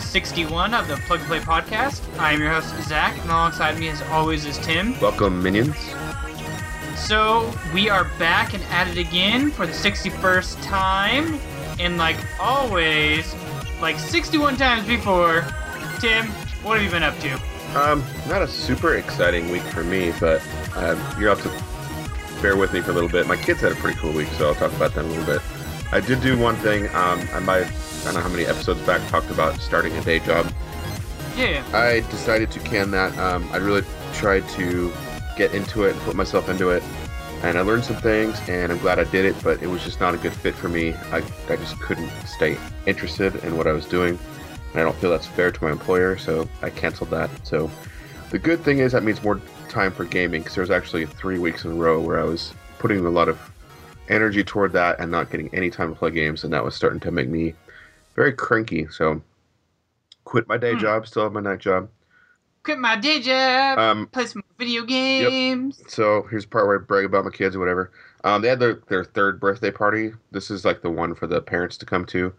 61 of the Plug and Play podcast. I am your host, Zach, and alongside me as always is Tim. Welcome, minions. So, we are back and at it again for the 61st time. And like always, like 61 times before, Tim, what have you been up to? Um, not a super exciting week for me, but um, you'll have to bear with me for a little bit. My kids had a pretty cool week, so I'll talk about them a little bit. I did do one thing. Um, I might, I don't know how many episodes back talked about starting a day job. Yeah, I decided to can that. Um, I really tried to get into it and put myself into it, and I learned some things, and I'm glad I did it. But it was just not a good fit for me. I, I just couldn't stay interested in what I was doing, and I don't feel that's fair to my employer, so I canceled that. So the good thing is that means more time for gaming, because there was actually three weeks in a row where I was putting a lot of energy toward that and not getting any time to play games, and that was starting to make me very cranky. So quit my day Hmm. job, still have my night job. quit my day job, Um, play some video games. So here's the part where I brag about my kids or whatever. Um, they had their, their third birthday party. This is like the one for the parents to come to.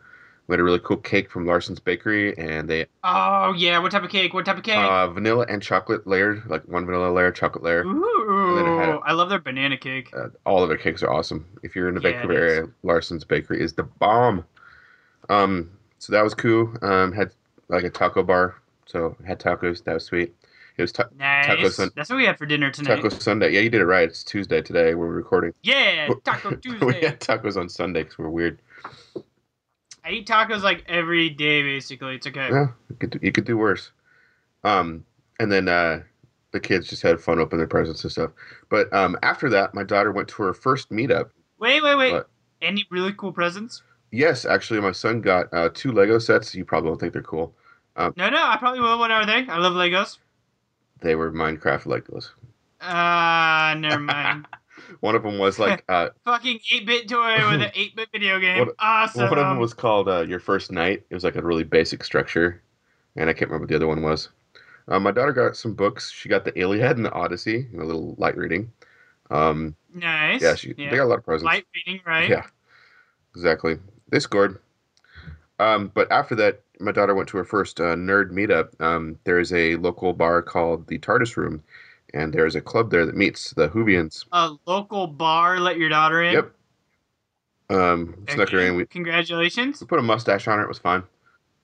We had a really cool cake from Larson's Bakery, and they Oh yeah, what type of cake? What type of cake? uh, vanilla and chocolate layered, like one vanilla layer, chocolate layer. Ooh, I a- I love their banana cake. Uh, all of their cakes are awesome. If you're in the Yeah, Vancouver area, Larson's Bakery is the bomb. Um, so that was cool. Um, had like a taco bar, so had tacos. That was sweet. It was ta- Taco Nice. That's what we had for dinner tonight. Taco Sunday. Yeah, you did it right. It's Tuesday today. We're recording. Yeah, Taco Tuesday. we had tacos on Sunday because we're weird. I eat tacos like every day, basically. It's okay. Yeah, you could do, you could do worse. Um, and then uh, the kids just had fun opening their presents and stuff. But um, after that, my daughter went to her first meetup. Wait, wait, wait. What? Any really cool presents? Yes, actually, my son got uh, two Lego sets. You probably don't think they're cool. No, no, I probably will. What are they? I love Legos. They were Minecraft Legos. Ah, never mind. One of them was like uh, Fucking 8 bit toy with an 8 bit video game. What- awesome. one of them was called uh, Your First Night. It was like a really basic structure, and I can't remember what the other one was. Uh, my daughter got some books. She got the Iliad and the Odyssey, a little light reading. Um, nice. yeah, she, they got a lot of presents. Light reading, right? Yeah, exactly. They scored. Um, but after that, my daughter went to her first uh, nerd meetup. Um, there is a local bar called the TARDIS Room, and there's a club there that meets the Whovians. A local bar let your daughter in. Yep. Um, snuck her in. We, Congratulations. we put a mustache on her. It was fine.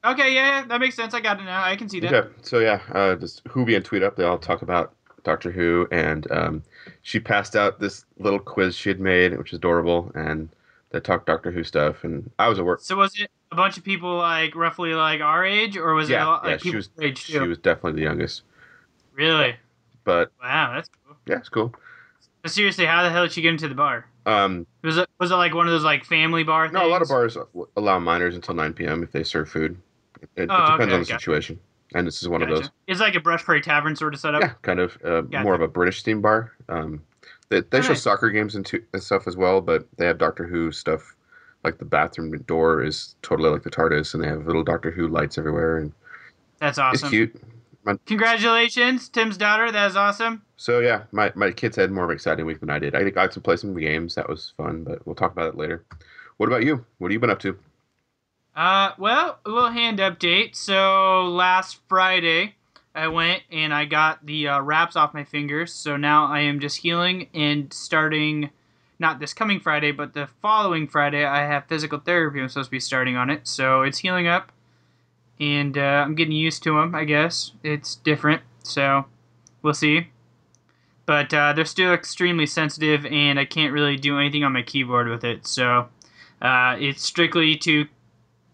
Okay, yeah, yeah, that makes sense. I got it now. I can see that. Okay, so yeah, uh, this Whovian tweet up. They all talk about Doctor Who, and um, she passed out this little quiz she had made, which is adorable, and they talked Doctor Who stuff. And I was at work. So was it a bunch of people like roughly like our age, or was it Yeah, all, yeah, like she people was- age She was definitely the youngest, Really? but Wow, that's cool. yeah, it's cool. But seriously, how the hell did she get into the bar? Um, Was it was it like one of those like family bar things? no, a lot of bars allow minors until 9 p.m. if they serve food. It, it Oh, depends okay, on the gotcha. situation, and this is one of those. It's like a Brush Prairie Tavern sort of setup. Yeah, kind of uh, Gotcha. more of a British themed bar. Um, they they show Alright. soccer games and, to, and stuff as well, but they have Doctor Who stuff. Like the bathroom door is totally like the TARDIS, and they have little Doctor Who lights everywhere, and That's awesome. it's cute. Congratulations, Tim's daughter. That is awesome. So yeah, my, my kids had more of an exciting week than I did. I got to play some games. That was fun, but we'll talk about it later. What about you? What have you been up to? Uh, well, a little hand update. So last Friday, I went and I got the uh, wraps off my fingers. So now I am just healing and starting not this coming Friday, but the following Friday, I have physical therapy. I'm supposed to be starting on it, so it's healing up, and uh, I'm getting used to them. I guess it's different, so we'll see. But uh, they're still extremely sensitive, and I can't really do anything on my keyboard with it. So uh, it's strictly to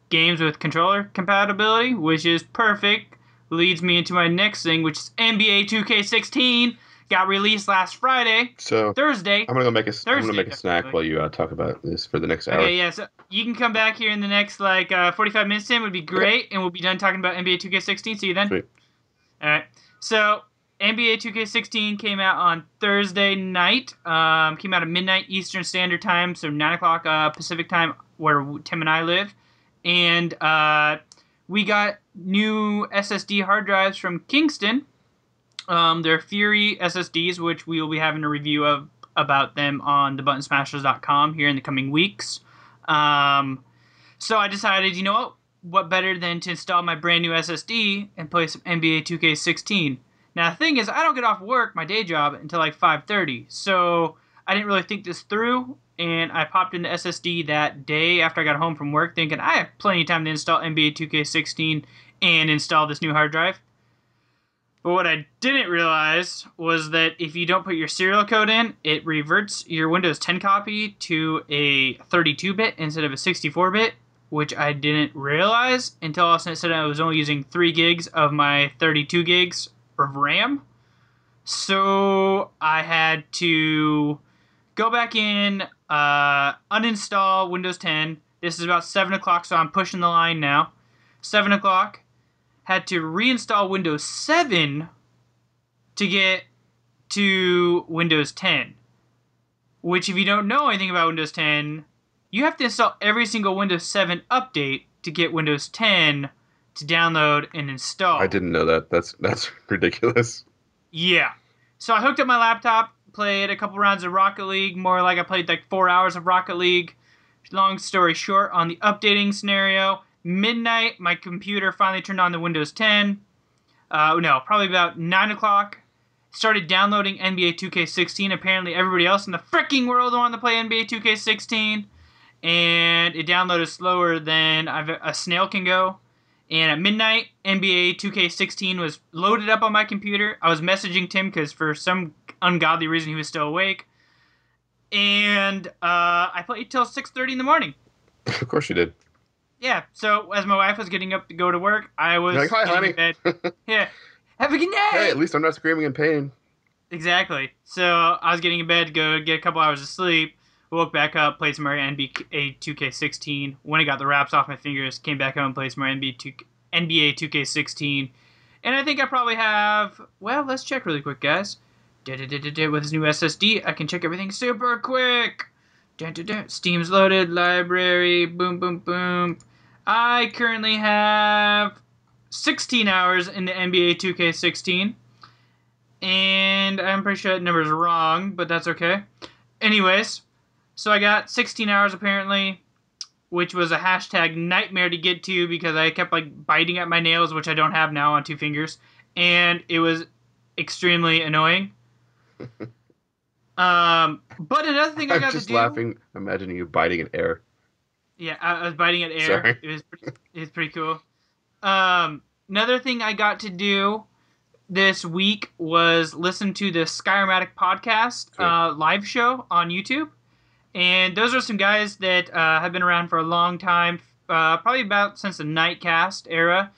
games with controller compatibility, which is perfect. Leads me into my next thing, which is NBA 2K16 got released last Friday, So Thursday. I'm gonna go make a I'm gonna make a snack while you uh, talk about this for the next hour. Okay, yeah, so you can come back here in the next like uh, 45 minutes, Tim, would be great, and we'll be done talking about NBA 2K16. See you then. Sweet. All right. So NBA 2K16 came out on Thursday night. Um, came out at midnight Eastern Standard Time, so 9 o'clock uh, Pacific Time, where Tim and I live, and uh, we got new SSD hard drives from Kingston. Um, they're Fury SSDs, which we will be having a review of about them on thebuttonsmashers.com here in the coming weeks. Um, so I decided, you know what? What better than to install my brand new SSD and play some NBA 2K16? Now the thing is, I don't get off work, my day job, until like 5:30. So I didn't really think this through, and I popped into SSD that day after I got home from work, thinking I have plenty of time to install NBA 2K16 and install this new hard drive. But what I didn't realize was that if you don't put your serial code in, it reverts your Windows 10 copy to a 32 bit instead of a 64 bit, which I didn't realize until it said I was only using 3 gigs of my 32 gigs of RAM. So I had to go back in, uh, uninstall Windows 10. This is about 7 o'clock, so I'm pushing the line now. 7 o'clock had to reinstall Windows 7 to get to Windows 10. Which, if you don't know anything about Windows 10, you have to install every single Windows 7 update to get Windows 10 to download and install. I didn't know that. That's that's ridiculous. Yeah. So I hooked up my laptop, played a couple rounds of Rocket League, more like I played like four hours of Rocket League. Long story short, on the updating scenario, midnight, my computer finally turned on the Windows 10. Uh, no, probably about 9 o'clock. Started downloading NBA 2K16. Apparently, everybody else in the freaking world wanted to play NBA 2K16. And it downloaded slower than I've, a snail can go. And at midnight, NBA 2K16 was loaded up on my computer. I was messaging Tim because for some ungodly reason he was still awake. And uh, I played till 6:30 in the morning. of course you did. Yeah. So as my wife was getting up to go to work, I was You're like, hi, honey. bed. Yeah. Have a good night. hey, at least I'm not screaming in pain. Exactly. So I was getting in bed, to go get a couple hours of sleep, woke back up, played some more NBA 2K16. When I got the wraps off my fingers, came back home, and played some more NBA 2, NBA 2K16. And I think I probably have. Well, let's check really quick, guys. With this new SSD, I can check everything super quick. Steam's loaded, library, boom, boom, boom. I currently have 16 hours in the NBA 2K16. And I'm pretty sure that number's wrong, but that's okay. Anyways, so I got 16 hours apparently, which was a hashtag nightmare to get to because I kept like biting at my nails, which I don't have now on two fingers, and it was extremely annoying. um, but another thing I I'm got just to do, laughing, imagining you biting at air. yeah, I, I was biting at air. Sorry. It was pretty, it was pretty cool. Um, another thing I got to do this week was listen to the Skyrimatic podcast uh, live show on YouTube, and those are some guys that uh, have been around for a long time, uh, probably about since the Nightcast era,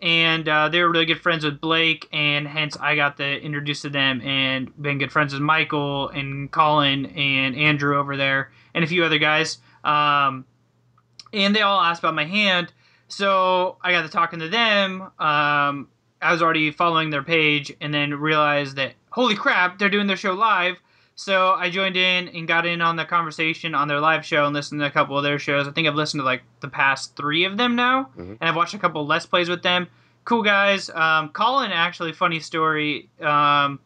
and uh, they were really good friends with Blake, and hence I got the introduced to them and been good friends with Michael and Colin and Andrew over there and a few other guys. Um, and they all asked about my hand. So I got to talking to them. Um, I was already following their page and then realized that, holy crap, they're doing their show live. So I joined in and got in on the conversation on their live show and listened to a couple of their shows. I think I've listened to like the past three of them now, Mhm. and I've watched a couple of Let's Plays with them. Cool guys. Um, Colin, actually, funny story. Um,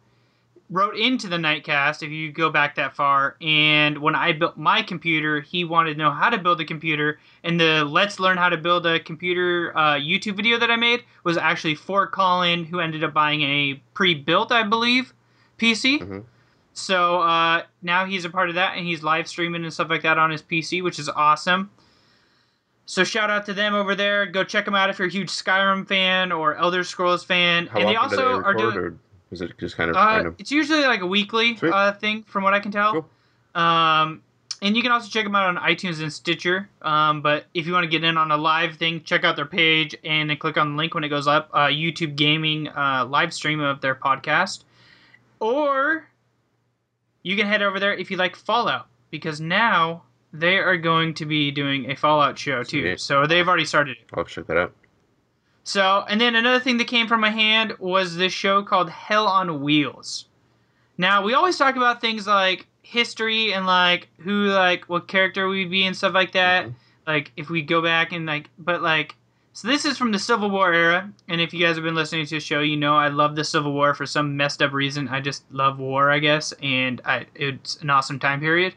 wrote into the Nightcast if you go back that far. And when I built my computer, he wanted to know how to build a computer. And the Let's Learn How to Build a Computer uh, YouTube video that I made was actually for Colin, who ended up buying a pre built, I believe, PC. Mhm. So uh, now he's a part of that, and he's live streaming and stuff like that on his PC, which is awesome. So shout out to them over there. Go check them out if you're a huge Skyrim fan or Elder Scrolls fan. How and they often also do they are doing. is it just kind of Uh, random? it's usually like a weekly uh, thing, from what I can tell. Cool. Um, and you can also check them out on iTunes and Stitcher. Um, but if you want to get in on a live thing, check out their page and then click on the link when it goes up. Uh, YouTube Gaming uh, live stream of their podcast, or you can head over there if you like Fallout because now they are going to be doing a Fallout show too. So they've already started it. I'll check that out. So, and then another thing that came from my hand was this show called Hell on Wheels. Now, we always talk about things like history and like who, like, what character we'd be and stuff like that. Mhm. Like, if we go back and, like, but like, so this is from the Civil War era. And if you guys have been listening to the show, you know I love the Civil War for some messed up reason. I just love war, I guess. And I, it's an awesome time period.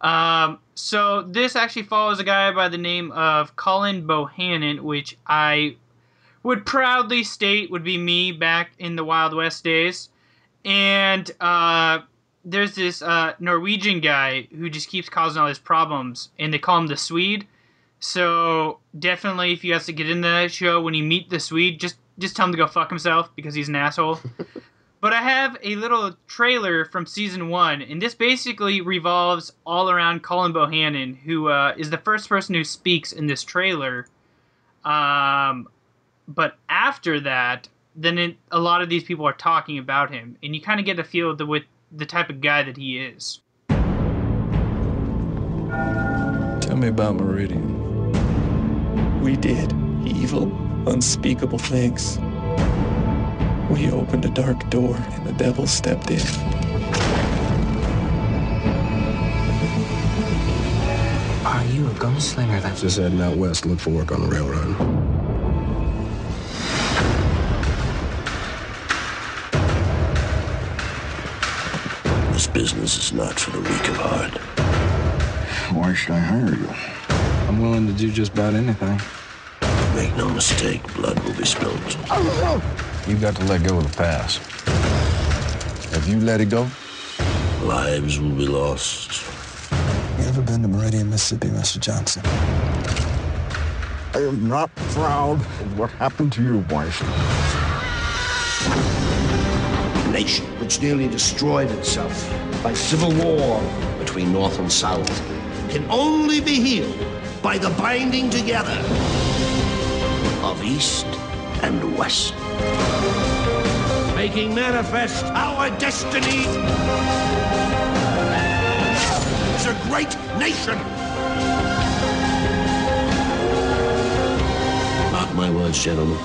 Um, so this actually follows a guy by the name of Cullen Bohannon, which I would proudly state would be me back in the Wild West days. And uh, there's this uh, Norwegian guy who just keeps causing all these problems, and they call him the Swede. So definitely, if you guys to get into that show, when you meet the Swede, just just tell him to go fuck himself because he's an asshole. but I have a little trailer from season one, and this basically revolves all around Cullen Bohannon, who uh, is the first person who speaks in this trailer. Um, but after that, then it, a lot of these people are talking about him, and you kind of get a feel of the, with the type of guy that he is. Tell me about Meridian. We did evil, unspeakable things. We opened a dark door and the devil stepped in. Are you a gunslinger then? Just heading out west to look for work on the railroad. This business is not for the weak of heart. Why should I hire you? I'm willing to do just about anything. Make no mistake, blood will be spilled. You've got to let go of the past. If you let it go, Lives will be lost. You ever been to Meridian, Mississippi, Mr. Johnson? I am not proud of what happened to your wife. A nation which nearly destroyed itself by civil war between North and South can only be healed by the binding together of East and West. Making manifest our destiny as a great nation. Mark my words, gentlemen.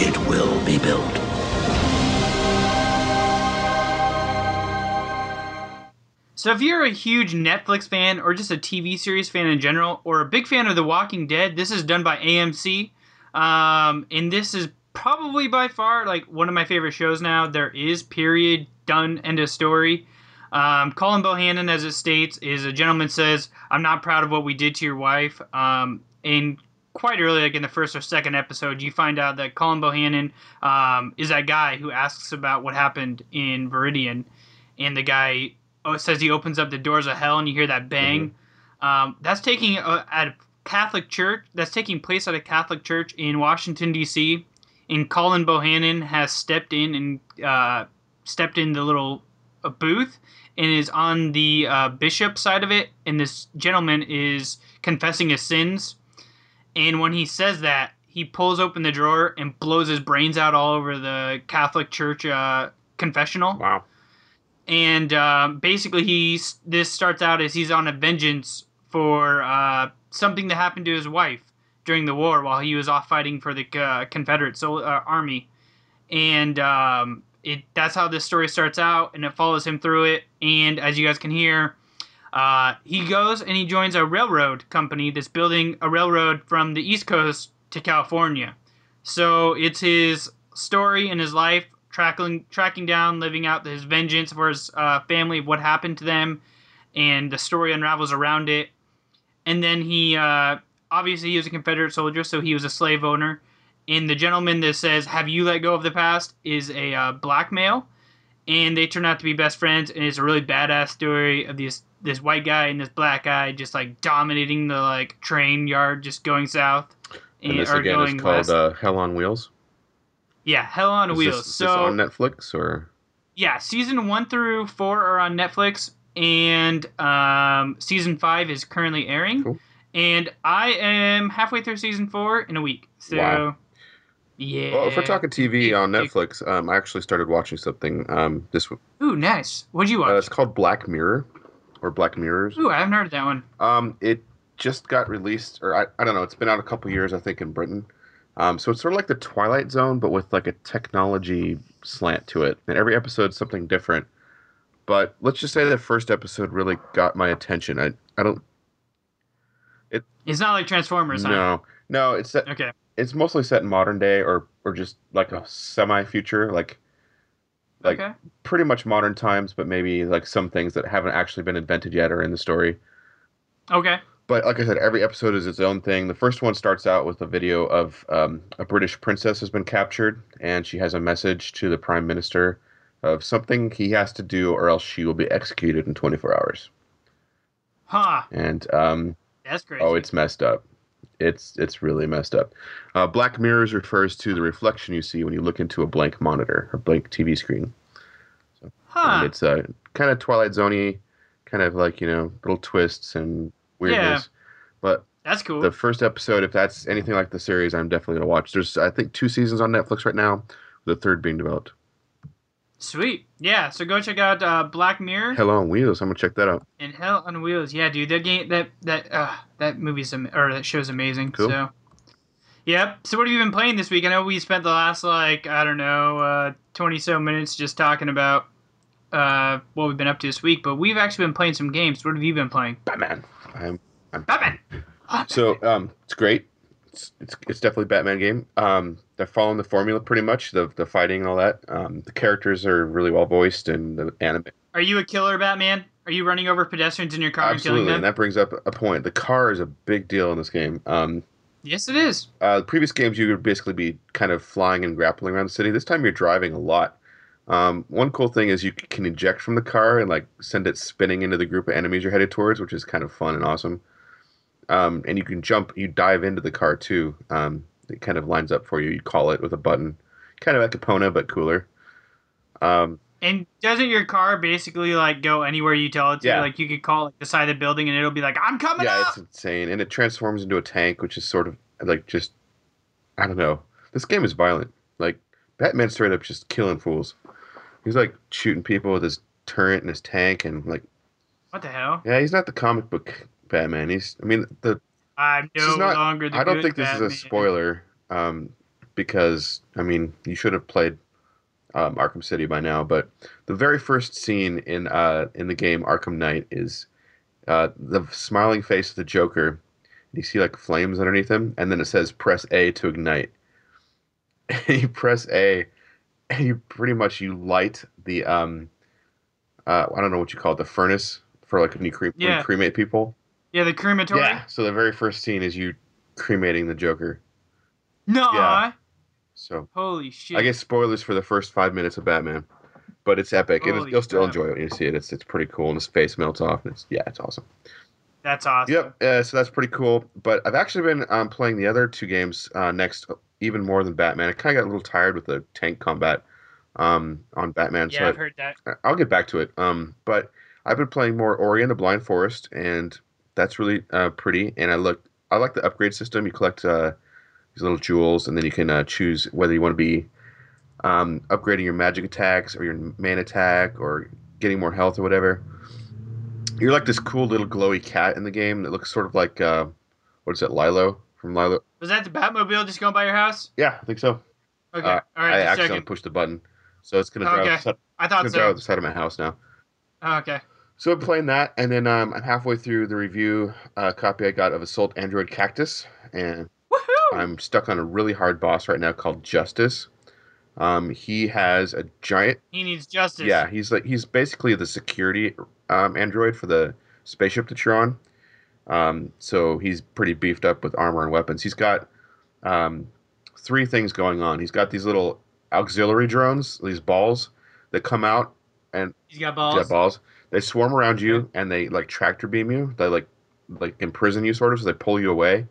It will be built. So if you're a huge Netflix fan or just a TV series fan in general, or a big fan of The Walking Dead, this is done by AMC, um, and this is probably by far like one of my favorite shows now. There is period done end of story. Um, Cullen Bohannon, as it states, is a gentleman says, "I'm not proud of what we did to your wife." Um, and quite early, like in the first or second episode, you find out that Cullen Bohannon um, is that guy who asks about what happened in Meridian, and the guy oh, it says he opens up the doors of hell, and you hear that bang. Um, that's taking uh, at a Catholic church. That's taking place at a Catholic church in Washington D.C. And Cullen Bohannon has stepped in and uh, stepped in the little uh, booth and is on the uh, bishop side of it. And this gentleman is confessing his sins. And when he says that, he pulls open the drawer and blows his brains out all over the Catholic church uh, confessional Wow. And uh, basically he's this starts out as he's on a vengeance for uh, something that happened to his wife during the war while he was off fighting for the uh, Confederate sol- uh, army, and um, it that's how this story starts out, and it follows him through it. And as you guys can hear, uh, he goes and he joins a railroad company that's building a railroad from the East Coast to California. So it's his story and his life tracking tracking down, living out his vengeance for his uh, family, what happened to them, and the story unravels around it. And then he uh, obviously he was a Confederate soldier, so he was a slave owner. And the gentleman that says, "Have you let go of the past?" is a uh, black male, and they turn out to be best friends, and it's a really badass story of this this white guy and this black guy just like dominating the like train yard, just going south. And this again is called uh, Hell on Wheels. Yeah, Hell on Is Wheels. This, is so this on Netflix or yeah, season one through four are on Netflix, and um, season five is currently airing. Cool. And I am halfway through season four in a week. So, Wow. yeah. well, if we're talking TV on Yeah. Netflix, um, I actually started watching something um, this. w- Ooh, nice. What'd you Uh, watch? it's called Black Mirror, or Black Mirrors. Ooh, I haven't heard of that one. Um, it just got released, or I, I don't know. It's been out a couple years, I think, in Britain. Um, so it's sort of like the Twilight Zone, but with like a technology slant to it. And every episode's something different. But let's just say the first episode really got my attention. I, I don't It, It's not like Transformers, huh? no no. It's set, Okay. it's mostly set in modern day or or just like a semi future, like like okay. pretty much modern times, but maybe like some things that haven't actually been invented yet are in the story. Okay. But like I said, every episode is its own thing. The first one starts out with a video of um, a British princess has been captured, and she has a message to the prime minister of something he has to do, or else she will be executed in 24 hours. Huh. And um, That's crazy. oh, it's messed up. It's it's really messed up. Uh, Black mirrors refers to the reflection you see when you look into a blank monitor or blank TV screen. huh. And it's uh, kind of Twilight Zoney, kind of like you know little twists and weirdness. But That's cool. the first episode, if that's anything like the series, I'm definitely gonna watch. There's I think two seasons on Netflix right now, the third being developed. Sweet. Yeah. So go check out uh, Black Mirror Hell on Wheels, I'm gonna check that out. and Hell on Wheels. Yeah, dude. That game. That that uh, that movie's am- or that show's amazing. Cool. So. Yep. So what have you been playing this week? I know we spent the last like I don't know uh, twenty so minutes just talking about uh, what we've been up to this week, but we've actually been playing some games. What have you been playing? Batman. I'm Batman. Ah, so um, it's great. It's, it's it's definitely a Batman game. Um, they're following the formula pretty much. The the fighting and all that. Um, the characters are really well voiced and the anime. Are you a killer, Batman? Are you running over pedestrians in your car and Absolutely, killing and that brings up a point. The car is a big deal in this game. Um, Yes, it is. Uh, the previous games, you would basically be kind of flying and grappling around the city. This time, you're driving a lot. Um, one cool thing is you can eject from the car and like send it spinning into the group of enemies you're headed towards, which is kind of fun and awesome. Um, and you can jump, you dive into the car too. Um, it kind of lines up for you. You call it with a button, kind of like Epona but cooler. Um, And doesn't your car basically like go anywhere you tell it to? Yeah. Like you could call like the side of the building and it'll be like, "I'm coming yeah, up." it's insane, and it transforms into a tank, which is sort of like just I don't know. This game is violent. Like Batman straight up just killing fools. He's like shooting people with his turret and his tank, and like What the hell? yeah, he's not the comic book Batman. He's I mean the I'm no not. longer the I don't think this Batman. is a spoiler, um, because I mean you should have played um, Arkham City by now. But the very first scene in uh, in the game Arkham Knight is uh, the smiling face of the Joker. You see like flames underneath him, and then it says "Press A to ignite." And you press A, and you pretty much you light the um, uh, I don't know what you call it, the furnace for like when you, cre- when you cremate people. Yeah, the crematory. Yeah. So the very first scene is you cremating the Joker. No. Yeah. So Holy shit. I guess spoilers for the first five minutes of Batman, but it's epic. Holy you'll still enjoy it when you see it. It's it's pretty cool, and his face melts off, and it's yeah, it's awesome. that's awesome. Yep. Uh, so that's pretty cool. But I've actually been um, playing the other two games uh, next, even more than Batman. I kind of got a little tired with the tank combat um, on Batman. Yeah, so I've I- heard that. I'll get back to it. Um, but I've been playing more Ori and the Blind Forest, and that's really uh, pretty. And I look, I like the upgrade system. You collect uh, these little jewels, and then you can uh, choose whether you want to be um, upgrading your magic attacks or your man attack or getting more health or whatever. You're like this cool little glowy cat in the game that looks sort of like uh, what is it, Lilo from Lilo? Was that the Batmobile just going by your house? Yeah, I think so. Okay. Uh, All right. I accidentally second. pushed the button, so it's gonna drive. Okay. the side- I It's thought gonna so. drive the side of my house now. Oh, okay. So I'm playing that, and then um, I'm halfway through the review uh, copy I got of Assault Android Cactus, and Woohoo! I'm stuck on a really hard boss right now called Justice. Um, he has a giant. he needs justice. Yeah, he's like he's basically the security um, android for the spaceship that you're on. Um, so he's pretty beefed up with armor and weapons. He's got um, three things going on. He's got these little auxiliary drones, these balls that come out and He's got got balls. balls. They swarm around you and they like tractor beam you. They like like imprison you sort of, so they pull you away.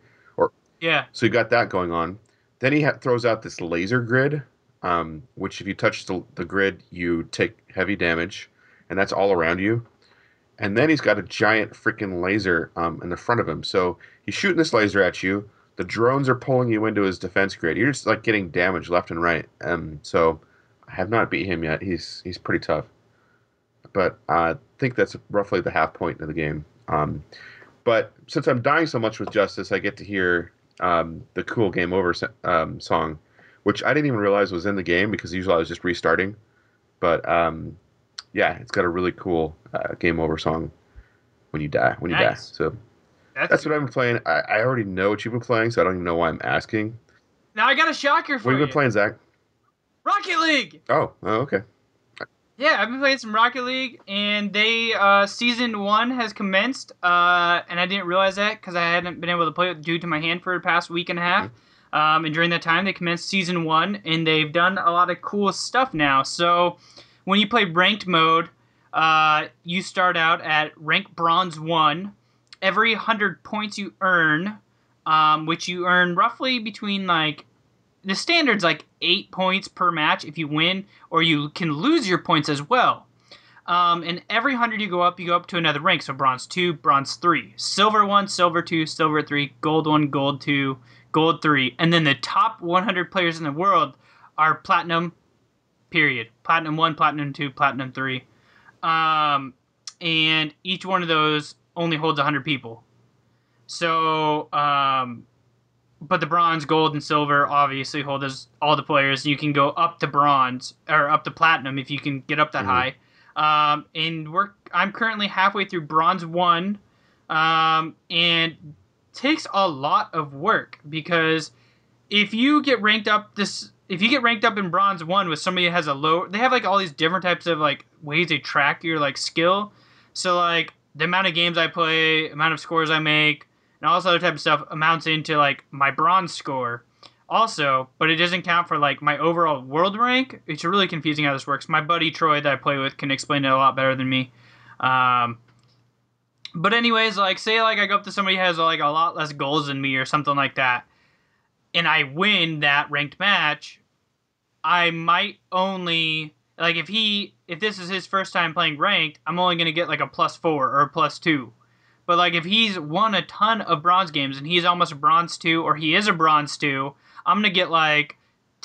Yeah. So you got that going on. Then he ha- throws out this laser grid, um, which if you touch the, the grid, you take heavy damage, and that's all around you. And then he's got a giant freaking laser um, in the front of him. So he's shooting this laser at you. The drones are pulling you into his defense grid. You're just like getting damage left and right. Um, so I have not beat him yet. He's he's pretty tough. But I think that's roughly the half point of the game. Um, but since I'm dying so much with Justice, I get to hear um, the cool Game Over um, song, which I didn't even realize was in the game because usually I was just restarting. But um, yeah, it's got a really cool uh, Game Over song when you die. When you die, so That's, that's what I've been playing. I, I already know what you've been playing, so I don't even know why I'm asking. now I got a shocker for you. What have been playing, Zach? Rocket League. Oh, oh okay. Yeah, I've been playing some Rocket League, and they uh, season one has commenced, uh, and I didn't realize that because I hadn't been able to play it due to my hand for the past week and a half. Um, and during that time, they commenced season one, and they've done a lot of cool stuff now. So when you play ranked mode, uh, you start out at rank bronze one. Every hundred points you earn, um, which you earn roughly between like the standard's like eight points per match if you win, or you can lose your points as well. Um, and every hundred you go up, you go up to another rank. So bronze two, bronze three, silver one, silver two, silver three, gold one, gold two, gold three, and then the top 100 players in the world are platinum. Period. Platinum one, platinum two, platinum three, um, and each one of those only holds 100 people. So um, but the bronze, gold, and silver obviously hold as all the players. You can go up to bronze or up to platinum if you can get up that high. Um, and we're I'm currently halfway through bronze one, um, and takes a lot of work because if you get ranked up this if you get ranked up in bronze one with somebody that has a low they have like all these different types of like ways they track your like skill. So like the amount of games i play amount of scores i make and all this other type of stuff amounts into like my bronze score. Also but it doesn't count for like my overall world rank. It's really confusing how this works. My buddy troy that i play with can explain it a lot better than me. Um, but anyways like say like i go up to somebody who has like a lot less goals than me or something like that and i win that ranked match i might only like if he if this is his first time playing ranked i'm only going to get like a plus four or a plus two. But like if he's won a ton of bronze games and he's almost a bronze two or he is a bronze two, I'm gonna get like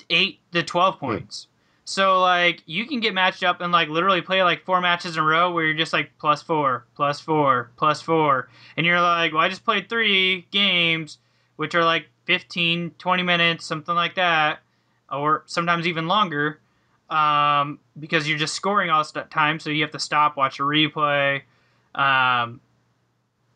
eight to twelve hmm. points. So like you can get matched up and like literally play like four matches in a row where you're just like plus four, plus four, plus four, and you're like, well, I just played three games, which are like 15, 20 minutes, something like that, or sometimes even longer, um, because you're just scoring all the time, so you have to stop, watch a replay. Um,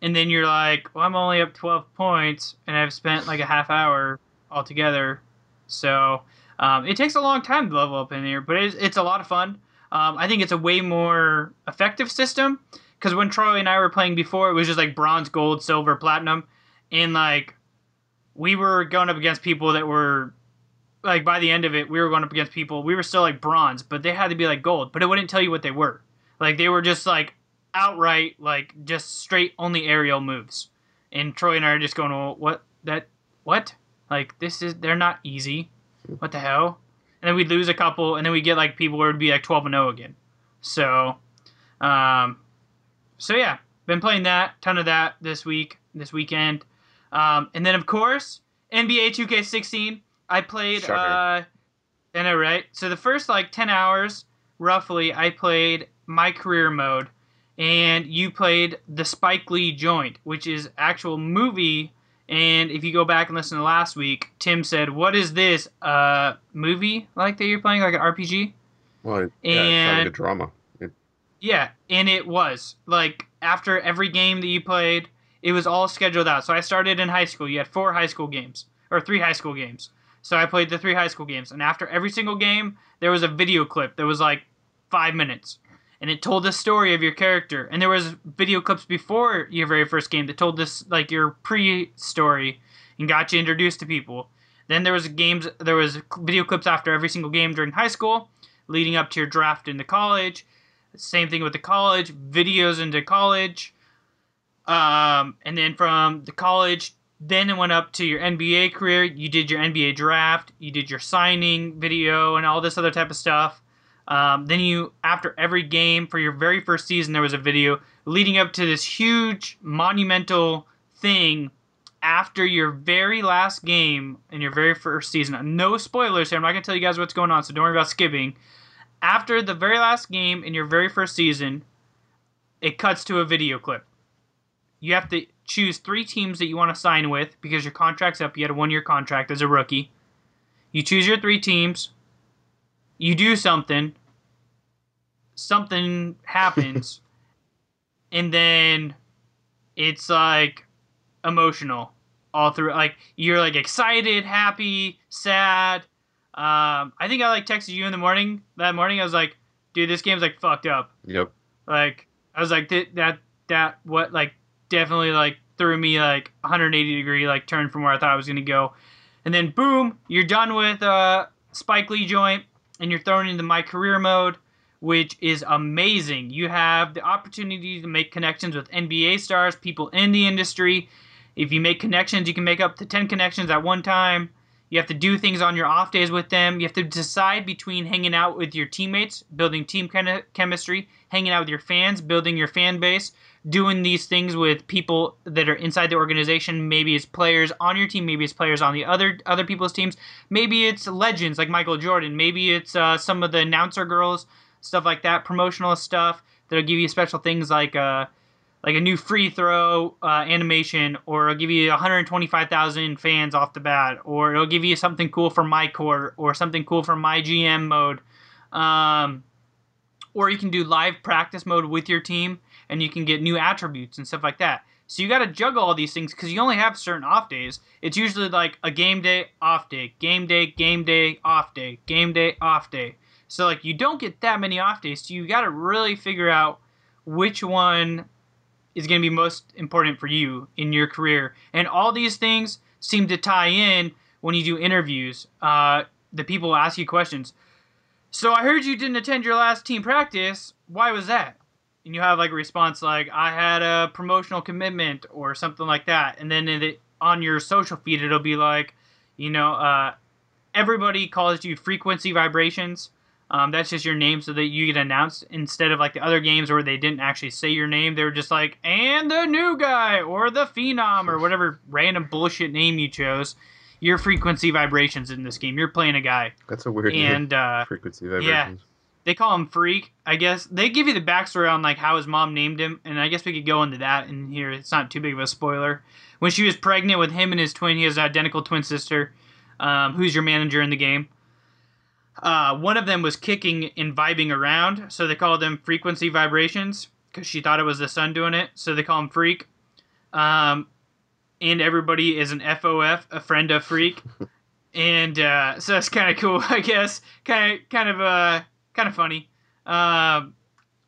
and then you're like, well, I'm only up 12 points, and I've spent like a half hour altogether. So um, it takes a long time to level up in here, but it's, it's a lot of fun. Um, I think it's a way more effective system because when Troy and I were playing before, it was just like bronze, gold, silver, platinum, and like we were going up against people that were like by the end of it, we were going up against people. We were still like bronze, but they had to be like gold, but it wouldn't tell you what they were. Like they were just like outright like just straight only aerial moves. And Troy and I are just going, well, what that what? Like this is they're not easy. What the hell? And then we'd lose a couple, and then we get like people where it'd be like twelve and zero again. So, um, so yeah, been playing that ton of that this week, this weekend, um, and then of course NBA 2K16. I played. Uh, I know, right? So the first like ten hours, roughly, I played my career mode, and you played the Spike Lee joint, which is actual movie. And if you go back and listen to last week, Tim said, "What is this? Uh, movie like that you're playing, like an RPG?" Well, it, yeah, it's not like a drama. It, Yeah, and it was like after every game that you played, it was all scheduled out. So I started in high school. You had four high school games or three high school games. So I played the three high school games, and after every single game, there was a video clip that was like five minutes, and it told the story of your character. And there was video clips before your very first game that told this like your pre-story and got you introduced to people. Then there was games, there was video clips after every single game during high school. leading up to your draft into college. Same thing with the college, videos into college. Um, and then from the college, then it went up to your NBA career. You did your NBA draft, you did your signing video, and all this other type of stuff. Um, then you, after every game for your very first season, there was a video leading up to this huge monumental thing after your very last game in your very first season. No spoilers here. I'm not gonna tell you guys what's going on, so don't worry about skipping. After the very last game in your very first season, it cuts to a video clip. You have to choose three teams that you want to sign with because your contract's up. You had a one year contract as a rookie. You choose your three teams. You do something. Something happens. and then it's like emotional all through. Like you're like excited, happy, sad. Um, I think I like texted you in the morning that morning. I was like, dude, this game's like fucked up. Yep. Like I was like that that that what like definitely like threw me like 180 degree like turn from where I thought I was gonna go, and then boom, you're done with uh Spike Lee joint, and you're thrown into my career mode, which is amazing. You have the opportunity to make connections with NBA stars, people in the industry. If you make connections, you can make up to 10 connections at one time. You have to do things on your off days with them. You have to decide between hanging out with your teammates, building team chemistry, hanging out with your fans, building your fan base, doing these things with people that are inside the organization. Maybe it's players on your team, maybe it's players on the other other people's teams, maybe it's legends like Michael Jordan, maybe it's uh, some of the announcer girls, stuff like that, promotional stuff that'll give you special things like uh, like a new free throw uh, animation, or it'll give you 125,000 fans off the bat, or it'll give you something cool for my court, or something cool for my GM mode. Um, or you can do live practice mode with your team, and you can get new attributes and stuff like that. So you got to juggle all these things because you only have certain off days. It's usually like a game day, off day, game day, game day, off day, game day, off day. So like you don't get that many off days. So you got to really figure out which one is going to be most important for you in your career. And all these things seem to tie in when you do interviews. Uh, the people ask you questions. So I heard you didn't attend your last team practice. Why was that? And you have like a response like, I had a promotional commitment or something like that. And then it, on your social feed, it'll be like, you know, uh, everybody calls you frequency vibrations. Um, that's just your name so that you get announced instead of like the other games where they didn't actually say your name. They were just like, and the new guy or the phenom or whatever random bullshit name you chose. Your frequency vibrations in this game. You're playing a guy. That's a weird And, name. uh, frequency Yeah. They call him Freak, I guess. They give you the backstory on like how his mom named him, and I guess we could go into that in here. It's not too big of a spoiler. When she was pregnant with him and his twin, he has an identical twin sister, um, who's your manager in the game. Uh, one of them was kicking and vibing around, so they called them frequency vibrations because she thought it was the sun doing it. So they call him Freak. Um, and everybody is an FOF, a friend of Freak. and uh, so that's kind of cool, I guess. Kind of, kind of, uh, kind of funny. Um,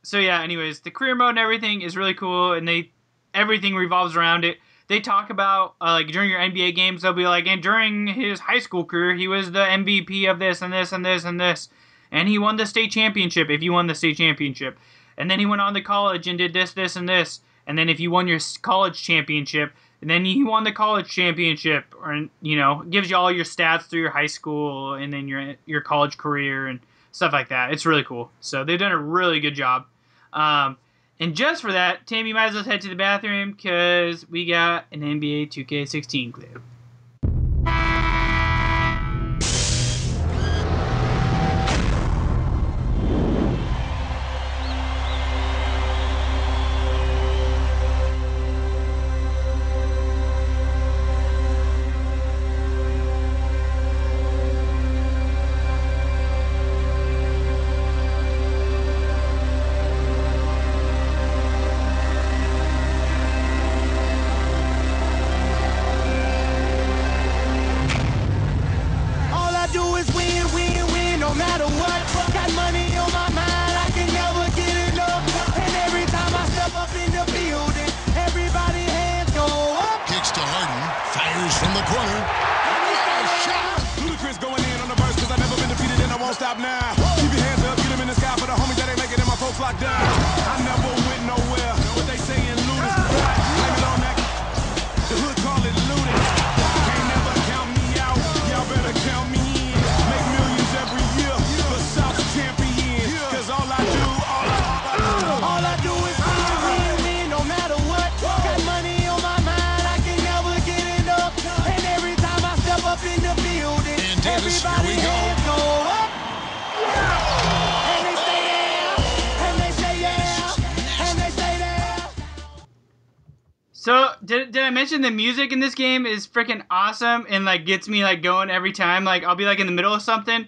so yeah. Anyways, the career mode and everything is really cool, and they everything revolves around it. They talk about uh, like during your NBA games, they'll be like, and during his high school career, he was the MVP of this and this and this and this, and he won the state championship. If you won the state championship, and then he went on to college and did this, this, and this, and then if you won your college championship, and then you won the college championship, or you know, gives you all your stats through your high school and then your your college career and stuff like that. It's really cool. So they've done a really good job. Um, and just for that, Tim, you might as well head to the bathroom because we got an NBA 2K16 clip. Mention the music in this game is freaking awesome and like gets me like going every time? Like I'll be like in the middle of something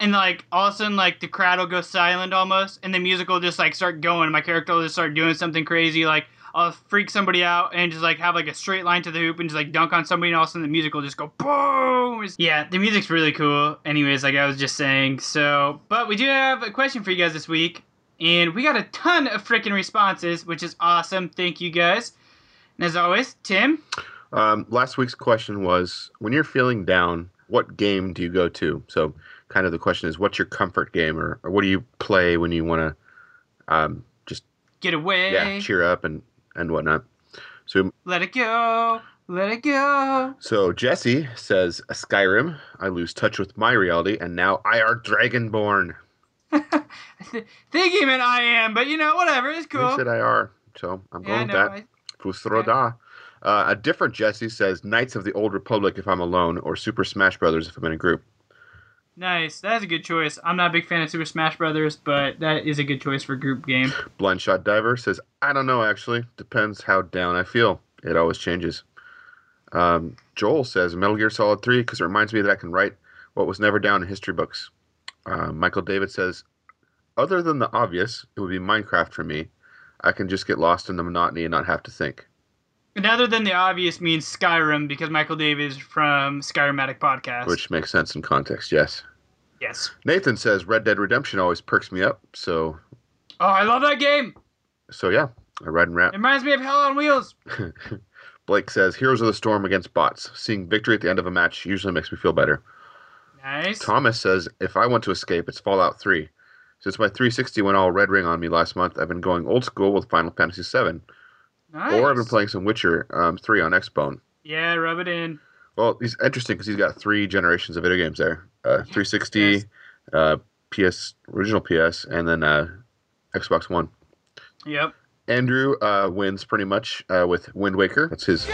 and like all of a sudden like the crowd will go silent almost and the music will just like start going. My character will just start doing something crazy like I'll freak somebody out and just like have like a straight line to the hoop and just like dunk on somebody and all of a sudden the music will just go boom. Yeah, the music's really cool. Anyways, like I was just saying. So, but we do have a question for you guys this week. And we got a ton of freaking responses, which is awesome. Thank you guys. And as always, Tim, Um, last week's question was when you're feeling down, what game do you go to? So, kind of the question is, what's your comfort game, or, or what do you play when you want to um, just get away. yeah cheer up and and whatnot? So, Let it go. Let it go. so Jesse says Skyrim. I lose touch with my reality, and now I are Dragonborn. Thinking man I am, but you know, whatever. It's He cool. said I are, so I'm yeah, going with that. I- Fus Ro Dah. Uh, a different Jesse says Knights of the Old Republic if I'm alone, or Super Smash Brothers if I'm in a group. nice. That's a good choice. I'm not a big fan of Super Smash Brothers, but that is a good choice for group game. Blind Shot Diver says, I don't know actually. Depends how down I feel. It always changes. Um, Joel says Metal Gear Solid 3 because it reminds me that I can write what was never down in history books. Uh, Michael David says, other than the obvious, it would be Minecraft for me. I can just get lost in the monotony and not have to think. And other than the obvious means Skyrim because Michael David is from Skyrimatic Podcast. Which makes sense in context, yes. yes. Nathan says Red Dead Redemption always perks me up, so Oh, I love that game. so yeah, I ride and rap. It reminds me of Hell on Wheels. Blake says Heroes of the Storm against bots. Seeing victory at the end of a match usually makes me feel better. Nice. Thomas says if I want to escape, it's Fallout 3. Since my 360 went all red ring on me last month, I've been going old school with Final Fantasy 7, Nice. or I've been playing some Witcher um, 3 on Xbone. Yeah, rub it in. Well, he's interesting because he's got three generations of video games there: uh, 360, yes. uh, PS, original PS, and then uh, Xbox One. Yep. Andrew uh, wins pretty much uh, with Wind Waker. That's his.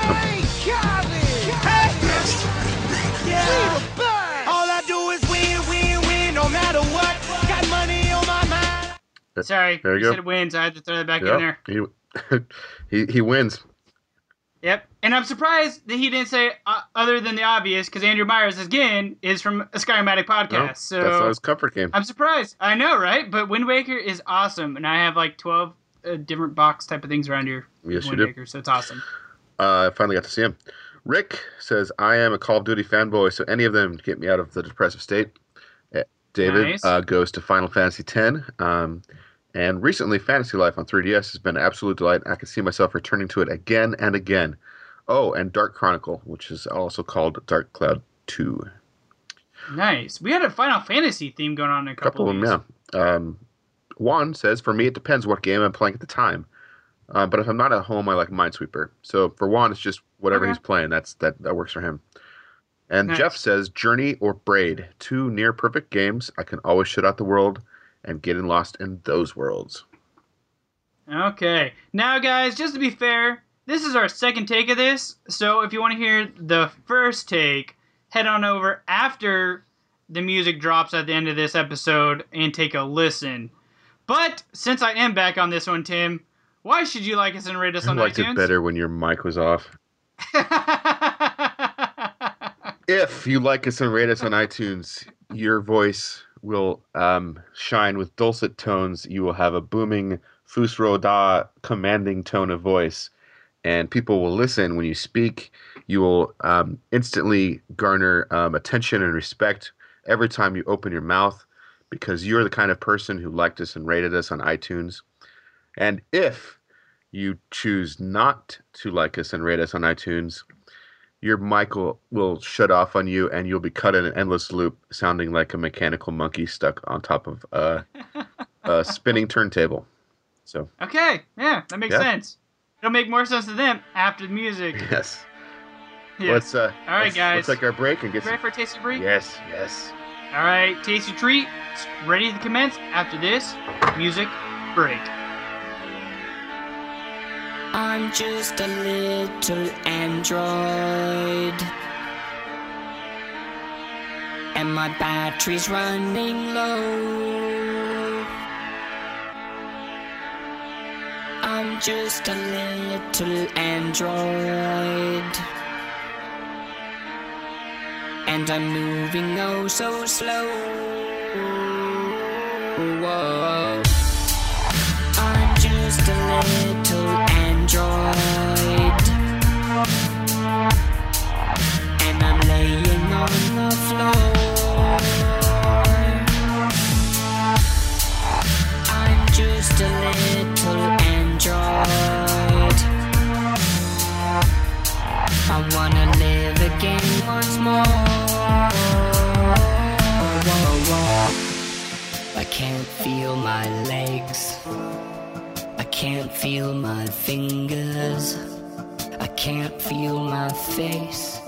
Sorry. There you go. said wins. I had to throw that back in there. he, he he wins. Yep. And I'm surprised that he didn't say uh, other than the obvious because Andrew Myers again is from a Skyrimatic podcast. No, so that's his comfort game. I'm surprised. I know, right? But Wind Waker is awesome, and I have like 12 uh, different box type of things around here. Yes, with you do. Waker, so it's awesome. Uh, I finally got to see him. Rick says, I am a Call of Duty fanboy, so any of them get me out of the depressive state. Uh, David Nice. uh, goes to Final Fantasy X. Um, and recently, Fantasy Life on 3DS has been an absolute delight. I can see myself returning to it again and again. Oh, and Dark Chronicle, which is also called Dark Cloud 2. Nice. We had a Final Fantasy theme going on in a couple couple, of them, yeah. Um, Juan says, for me, it depends what game I'm playing at the time. Uh, but if I'm not at home, I like Minesweeper. So for Juan, it's just whatever Okay. he's playing. That's that that works for him. And Nice. Jeff says, Journey or Braid, two near perfect games. I can always shut out the world and getting lost in those worlds. Okay. Now, guys, just to be fair, this is our second take of this. So if you want to hear the first take, head on over after the music drops at the end of this episode and take a listen. But since I am back on this one, Tim, why should you like us and rate us I on liked iTunes? it better when your mic was off. If you like us and rate us on iTunes, your voice will um, shine with dulcet tones. You will have a booming Fus Ro Dah commanding tone of voice, and people will listen when you speak. You will um, instantly garner um, attention and respect every time you open your mouth because you're the kind of person who liked us and rated us on iTunes. And if you choose not to like us and rate us on iTunes, your mic will, will shut off on you and you'll be cut in an endless loop sounding like a mechanical monkey stuck on top of a, a spinning turntable. So, okay, yeah, that makes Yeah. sense. It'll make more sense to them after the music. yes. Yeah. Let's, uh, All right, let's, guys. Let's take our break and get Ready some. for a tasty break? Yes, yes. All right, tasty treat ready to commence after this music break. I'm just a little android. and my battery's running low. I'm just a little android. And I'm moving oh so slow. Whoa. I'm just a little android. And I'm laying on the floor. I'm just a little android. I wanna live again once more. I can't feel my legs. I can't feel my fingers. I can't feel my face.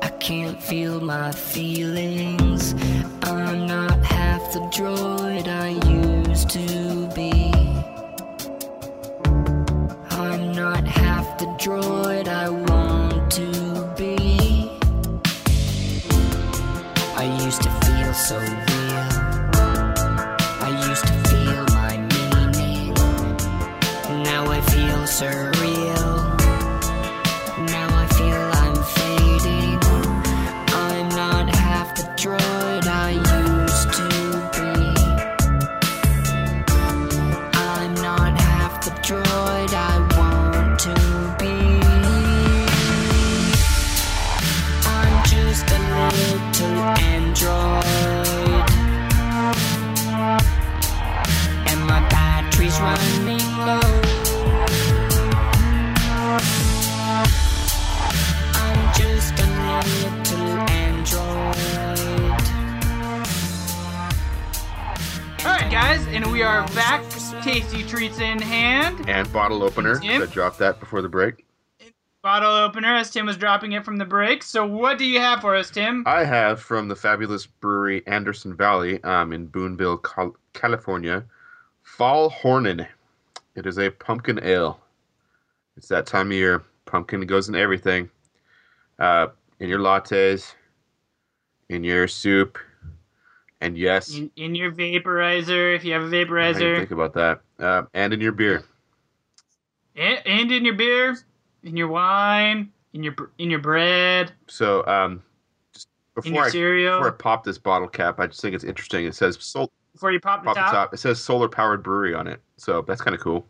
I can't feel my feelings. I'm not half the droid I used to be. I'm not half the droid I want to be. I used to feel so I guys, and we are back. Tasty treats in hand. And bottle opener. Tim? I dropped that before the break. Bottle opener as Tim was dropping it from the break. So, what do you have for us, Tim? I have from the fabulous brewery Anderson Valley um, in Boonville, Cal- California, Fall Hornin. It is a pumpkin ale. It's that time of year. Pumpkin goes in everything. Uh, in your lattes, in your soup, and yes, In, in your vaporizer, if you have a vaporizer, think about that. Uh, and in your beer. and, and in your beer, in your wine, in your in your bread, So, um, before I, before I pop this bottle cap, I just think it's interesting. It says sol- Before you pop the pop top, the top. It says solar powered brewery on it. So that's kind of cool.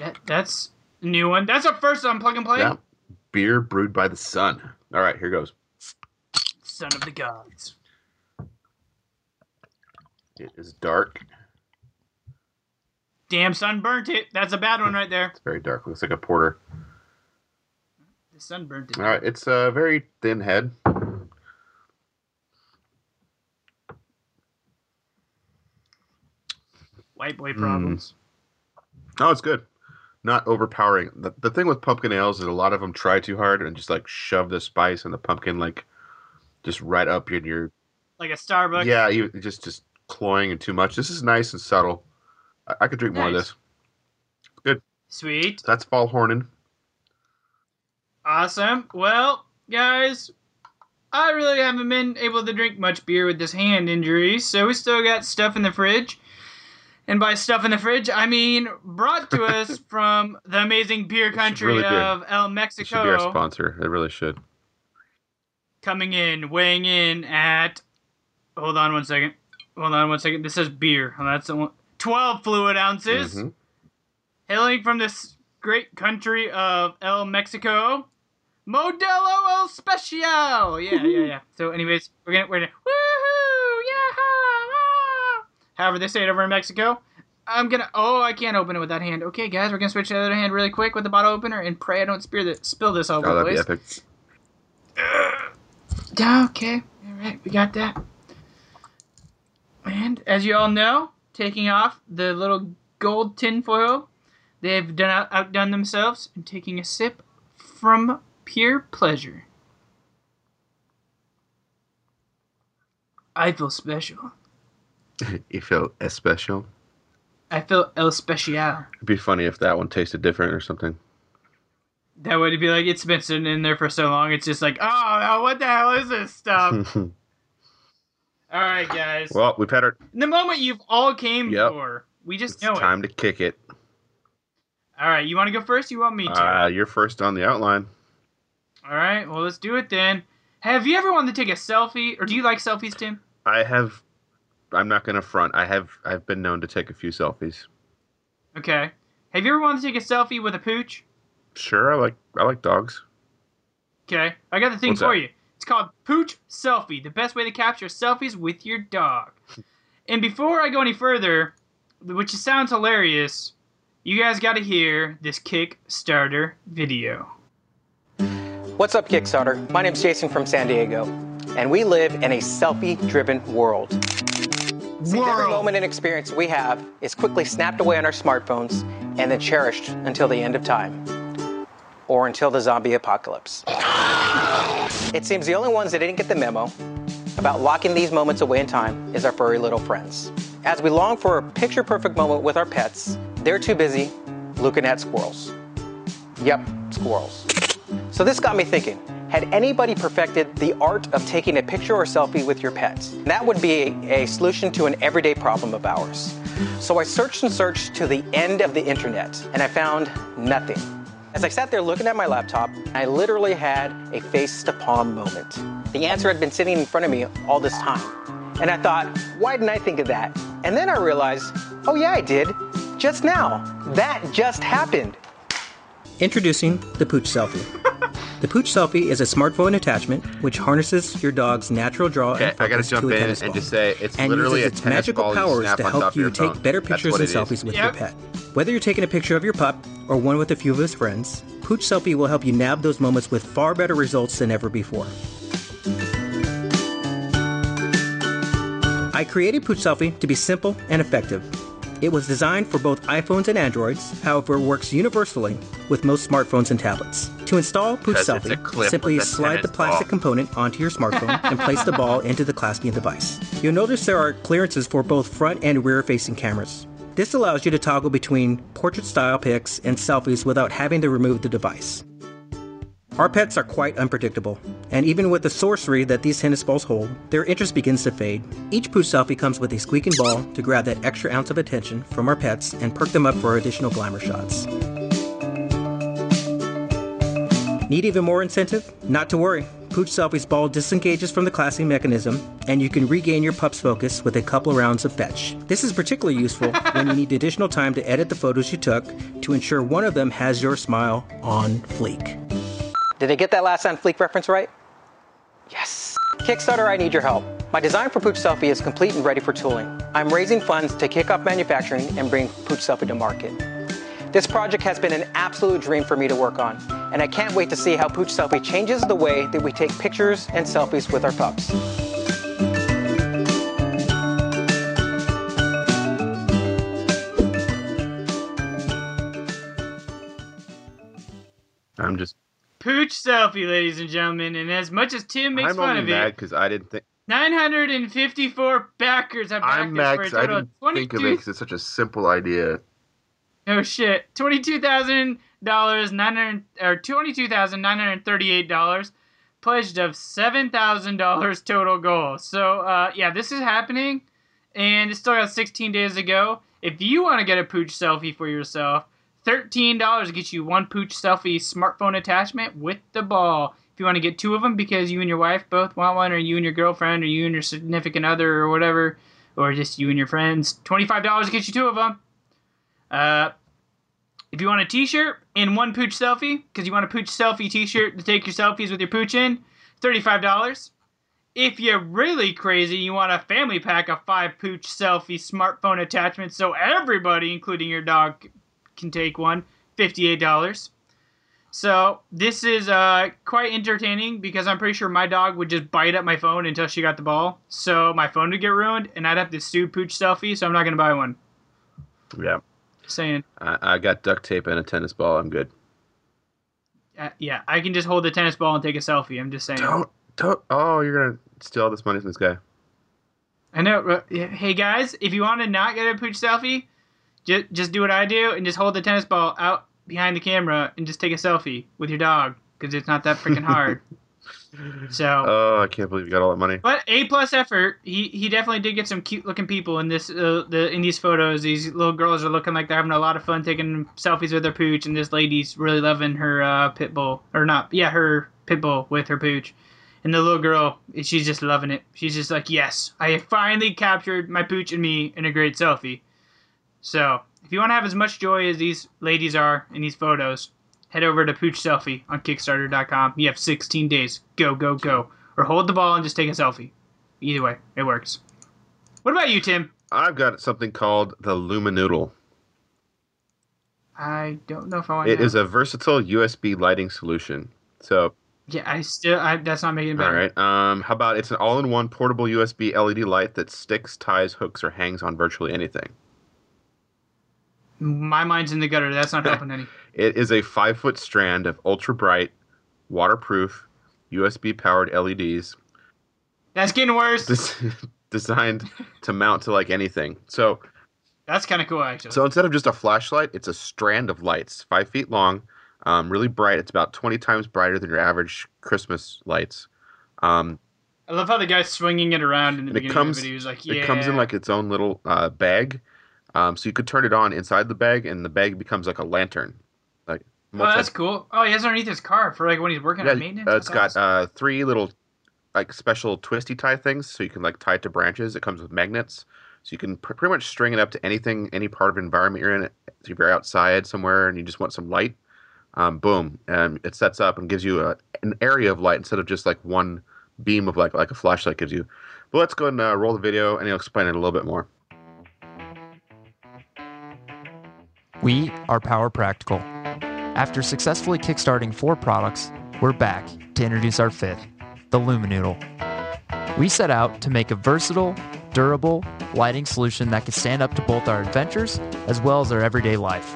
That, that's a new one. That's our first on Plug and Play. Yeah. Beer brewed by the sun. All right, here goes. Son of the gods. It is dark. Damn sun burnt it. That's a bad one right there. It's very dark. Looks like a porter. The sun burnt it. All right, it's a very thin head. White boy Hmm. problems. Oh, it's good. Not overpowering. The, the thing with pumpkin ales is a lot of them try too hard and just like shove the spice and the pumpkin like just right up in your Like a Starbucks. yeah, you just just cloying and too much. This is nice and subtle. I, I could drink more of this. Good. Sweet. That's Fall Hornin. Awesome. Well, guys, I really haven't been able to drink much beer with this hand injury, so we still got stuff in the fridge. And by stuff in the fridge, I mean brought to us from the amazing beer country really of El It should be our sponsor. It really should. Coming in, weighing in at. Hold on one second. Hold on one second. This says beer. That's one. 12 fluid ounces. Mhm. Hailing from this great country of El Mexico, Modelo El Special. Yeah, yeah, yeah. So, anyways, we're gonna we're gonna woohoo, yeah. However they say it over in Mexico. I'm gonna. Oh, I can't open it with that hand. Okay, guys, we're gonna switch to the other hand really quick with the bottle opener and pray I don't spear the, spill this all over Oh, the that'd be epic. Yeah, okay. All right, we got that. And as you all know, taking off the little gold tinfoil, they've done out, outdone themselves and taking a sip from pure pleasure. I feel special. You feel especial. I feel el special. It'd be funny if that one tasted different or something. That would be like it's been sitting in there for so long. It's just like, oh, what the hell is this stuff? All right, guys. Well, we've had our. In the moment you've all came Yep. for. We just It's know it. time to kick it. All right, you want to go first? You want me to? Uh, you're first on the outline. all right, well, let's do it then. Have you ever wanted to take a selfie, or do you like selfies, Tim? I have. I'm not gonna front. I have. I've been known to take a few selfies. Okay. Have you ever wanted to take a selfie with a pooch? Sure, I like. I like dogs. Okay, I got the thing What's for that? you. It's called Pooch Selfie, the best way to capture selfies with your dog. and before I go any further, which sounds hilarious, you guys got to hear this Kickstarter video. What's up, Kickstarter? My name's Jason from San Diego, and we live in a selfie driven world. Seems every moment and experience we have is quickly snapped away on our smartphones and then cherished until the end of time. Or until the zombie apocalypse. It seems the only ones that didn't get the memo about locking these moments away in time is our furry little friends. As we long for a picture perfect moment with our pets, they're too busy looking at squirrels. Yep, squirrels. So this got me thinking had anybody perfected the art of taking a picture or selfie with your pets? That would be a, a solution to an everyday problem of ours. So I searched and searched to the end of the internet and I found nothing. As I sat there looking at my laptop, I literally had a face to palm moment. The answer had been sitting in front of me all this time. And I thought, why didn't I think of that? And then I realized, oh yeah, I did. Just now. That just happened. Introducing the Pooch Selfie. The Pooch Selfie is a smartphone attachment which harnesses your dog's natural draw Okay, and I gotta jump to a in tennis and ball, just say it's and literally uses a its tennis magical ball powers snap to on top help of you your take phone. better pictures what and it is. selfies with Yep. your pet. Whether you're taking a picture of your pup or one with a few of his friends, Pooch Selfie will help you nab those moments with far better results than ever before. I created Pooch Selfie to be simple and effective. It was designed for both iPhones and Androids, however, it works universally with most smartphones and tablets. To install Pooch 'Cause it's a Selfie, simply slide the plastic ball. component onto your smartphone and place the ball into the clasping device. You'll notice there are clearances for both front and rear facing cameras. This allows you to toggle between portrait style pics and selfies without having to remove the device. Our pets are quite unpredictable, and even with the sorcery that these tennis balls hold, their interest begins to fade. Each Pooch selfie comes with a squeaking ball to grab that extra ounce of attention from our pets and perk them up for additional glamour shots. Need even more incentive? Not to worry. Pooch Selfie's ball disengages from the classing mechanism, and you can regain your pup's focus with a couple of rounds of fetch. This is particularly useful when you need additional time to edit the photos you took to ensure one of them has your smile on fleek. Did I get that last on fleek reference right? Yes. Kickstarter, I need your help. My design for Pooch Selfie is complete and ready for tooling. I'm raising funds to kick off manufacturing and bring Pooch Selfie to market. This project has been an absolute dream for me to work on, and I can't wait to see how Pooch Selfie changes the way that we take pictures and selfies with our pups. I'm just. Pooch selfie, ladies and gentlemen. And as much as Tim makes fun of it, I'm fun only of mad it, because I didn't think. 954 backers have backed I'm mad for a 'cause I total didn't of think of 22 it because it's such a simple idea. Oh shit! Twenty-two thousand dollars, nine hundred or twenty-two thousand nine hundred thirty-eight dollars, pledged of seven thousand dollars total goal. So uh, yeah, this is happening, and it's still got sixteen days to go. If you want to get a pooch selfie for yourself, thirteen dollars gets you one pooch selfie smartphone attachment with the ball. If you want to get two of them because you and your wife both want one, or you and your girlfriend, or you and your significant other, or whatever, or just you and your friends, twenty-five dollars gets you two of them. Uh, if you want a T-shirt and one pooch selfie, because you want a pooch selfie T-shirt to take your selfies with your pooch in, thirty-five dollars. If you're really crazy, you want a family pack of five pooch selfie smartphone attachments, so everybody, including your dog, can take one, fifty-eight dollars. So this is uh, quite entertaining because I'm pretty sure my dog would just bite at my phone until she got the ball. So my phone would get ruined, and I'd have to sue pooch selfie. So I'm not gonna buy one. Yeah. saying. I, I got duct tape and a tennis ball. I'm good. Uh, yeah, I can just hold the tennis ball and take a selfie. I'm just saying. Don't, don't. Oh, you're gonna steal all this money from this guy. I know. uh, Hey guys, if you want to not get a pooch selfie, just just do what I do and just hold the tennis ball out behind the camera and just take a selfie with your dog because it's not that freaking hard. So, Oh, I can't believe you got all that money. but A plus effort. He he definitely did get some cute looking people in this uh, the in these photos. These little girls are looking like they're having a lot of fun taking selfies with their pooch, and this lady's really loving her uh, pit bull or not? Yeah, her pit bull with her pooch. And the little girl, she's just loving it. She's just like, yes, I have finally captured my pooch and me in a great selfie. So, if you want to have as much joy as these ladies are in these photos, head over to Pooch Selfie on Kickstarter.com. You have 16 days. Go, go, go. Or hold the ball and just take a selfie. Either way, it works. What about you, Tim? I've got something called the Luminoodle. I don't know if I want It to. is a versatile USB lighting solution. So, Yeah, I still. I, that's not making it better. right. Um, how about it's an all-in-one portable USB LED light that sticks, ties, hooks, or hangs on virtually anything. My mind's in the gutter. That's not helping any. It is a five-foot strand of ultra bright, waterproof, USB-powered LEDs That's getting worse. des- designed to mount to like anything. So, That's kind of cool, actually. so instead of just a flashlight, it's a strand of lights, five feet long, um, really bright. It's about twenty times brighter than your average Christmas lights. Um, I love how the guy's swinging it around in the beginning comes of the video. He's like, yeah. it comes in like its own little uh, bag um, so you could turn it on inside the bag and the bag becomes like a lantern. Like Oh, that's cool. Oh, he has underneath his car for like when he's working yeah, on maintenance. uh, it's That's got uh, three little like special twisty tie things so you can like tie it to branches. It comes with magnets. So you can pr- pretty much string it up to anything any part of environment you're in. So if you're outside somewhere and you just want some light um, boom and it sets up and gives you a, an area of light instead of just like one beam of like like a flashlight gives you. But let's go and uh, roll the video and he'll explain it a little bit more We are Power Practical. After successfully kickstarting four products, we're back to introduce our fifth, the Luminoodle. We set out to make a versatile, durable lighting solution that could stand up to both our adventures as well as our everyday life.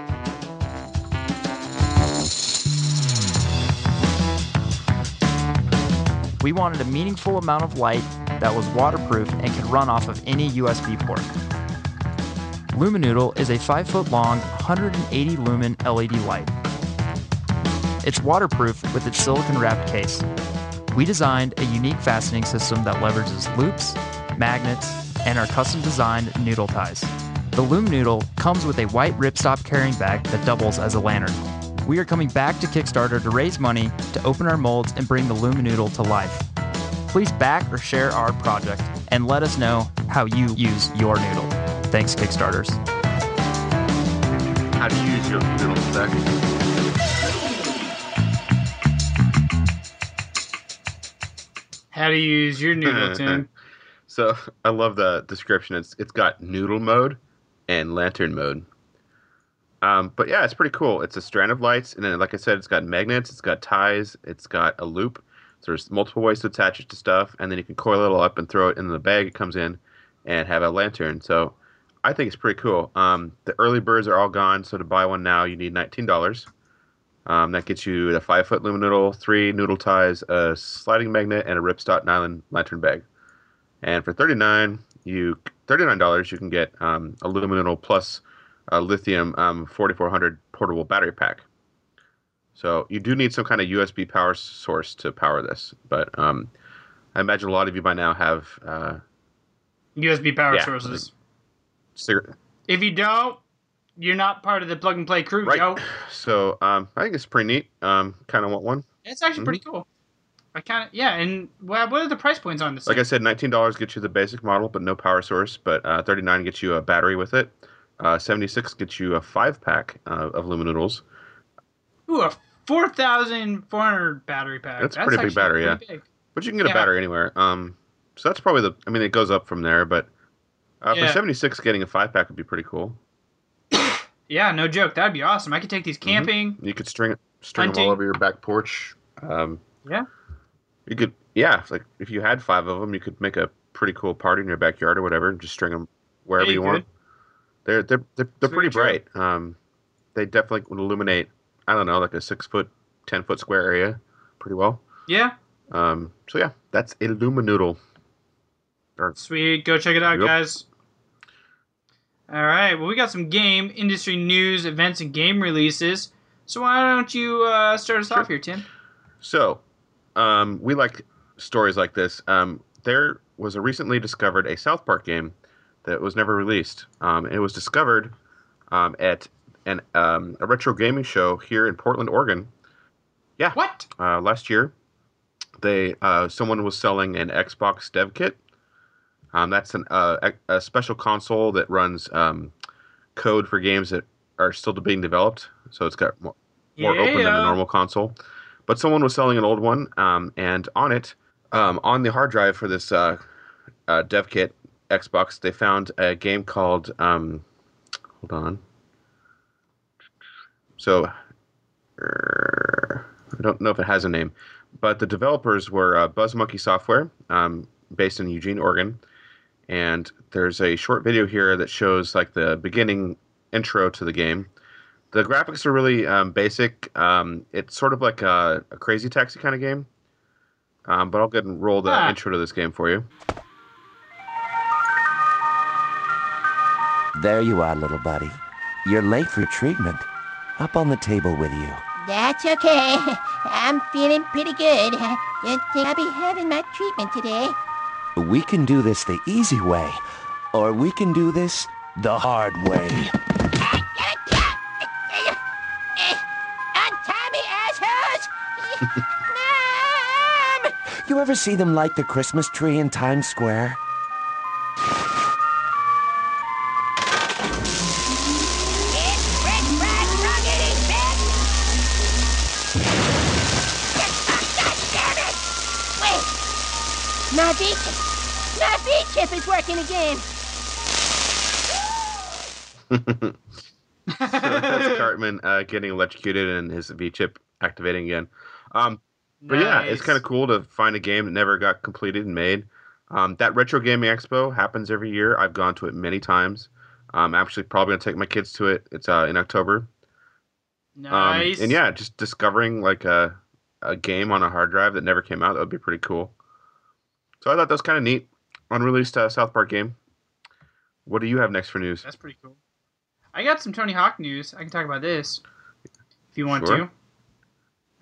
We wanted a meaningful amount of light that was waterproof and could run off of any USB port. Luminoodle is a 5 foot long, 180 lumen LED light. It's waterproof with its silicon wrapped case. We designed a unique fastening system that leverages loops, magnets, and our custom designed noodle ties. The Luminoodle comes with a white ripstop carrying bag that doubles as a lantern. We are coming back to Kickstarter to raise money to open our molds and bring the Luminoodle to life. Please back or share our project and let us know how you use your noodle. Thanks, Kickstarters. how do you use your noodle stack How to use your noodle, Tim. So I love the description. It's it's got noodle mode and lantern mode. Um, but yeah, it's pretty cool. It's a strand of lights, and then like I said, it's got magnets, it's got ties, it's got a loop. So there's multiple ways to attach it to stuff, and then you can coil it all up and throw it in the bag it comes in, and have a lantern. So I think it's pretty cool. Um, the early birds are all gone, so to buy one now, you need nineteen dollars. Um, that gets you a five foot luminoodle, three noodle ties, a sliding magnet, and a ripstop nylon lantern bag. And for thirty nine, you thirty nine dollars, you can get um, a luminoodle plus a lithium um, forty four hundred portable battery pack. So you do need some kind of USB power source to power this, but um, I imagine a lot of you by now have uh, USB power Yeah, sources. Cigar- If you don't, you're not part of the plug and play crew, right. yo. So um, I think it's pretty neat. Um, kind of want one. It's actually pretty cool. I kind of yeah. And well, what are the price points on this? Like I said, nineteen dollars gets you the basic model, but no power source. But uh, thirty nine gets you a battery with it. Uh, Seventy six gets you a five pack uh, of luminoodles. Ooh, a four thousand four hundred battery pack. That's a pretty big battery, pretty yeah. big. But you can get Yeah. a battery anywhere. Um, so that's probably the. I mean, it goes up from there, but uh, Yeah. for seventy six, getting a five pack would be pretty cool. Yeah, no joke. That'd be awesome. I could take these camping. You could string it, string them all over your back porch. Um, Yeah. you could, yeah. Like if you had five of them, you could make a pretty cool party in your backyard or whatever, and just string them wherever Yeah, you, you want. They're they're they're, they're pretty bright. Um, they definitely would illuminate. I don't know, like a six foot, ten foot square area, pretty well. Yeah, Um, so yeah, that's Illuminoodle. Sweet. Go check it out, Yep. guys. All right. Well, we got some game industry news, events, and game releases. So why don't you uh, start us off here, Tim? So, um, we like stories like this. Um, there was a recently discovered a South Park game that was never released. Um, it was discovered um, at an um, a retro gaming show here in Portland, Oregon. Yeah. What? Uh, last year, they uh, someone was selling an Xbox dev kit. Um, that's an, uh, a, a special console that runs um, code for games that are still being developed. So it's got more, more open than a normal console. But someone was selling an old one, um, and on it, um, on the hard drive for this uh, uh, dev kit Xbox, they found a game called. Um, hold on. So, I don't know if it has a name, but the developers were uh, Buzz Monkey Software, um, based in Eugene, Oregon. And there's a short video here that shows like the beginning intro to the game. The graphics are really um, basic. Um, it's sort of like a, a crazy taxi kind of game. Um, but I'll go ahead and roll the Ah. intro to this game for you. There you are, little buddy. You're late for treatment. Up on the table with you. That's okay. I'm feeling pretty good. Don't think I'll be having my treatment today. We can do this the easy way, or we can do this the hard way. Untie me, assholes! You ever see them light the Christmas tree in Times Square? V-chip is working again! so that's Cartman uh, getting electrocuted and his V chip activating again. Um, but yeah, it's kind of cool to find a game that never got completed and made. Um, that retro gaming expo happens every year. I've gone to it many times. I'm actually probably gonna take my kids to it. It's uh, in October. Nice. Um, and yeah, just discovering like a a game on a hard drive that never came out that would be pretty cool. So I thought that was kind of neat. Unreleased uh, South Park game. What do you have next for news? That's pretty cool. I got some Tony Hawk news. I can talk about this if you want Sure. to.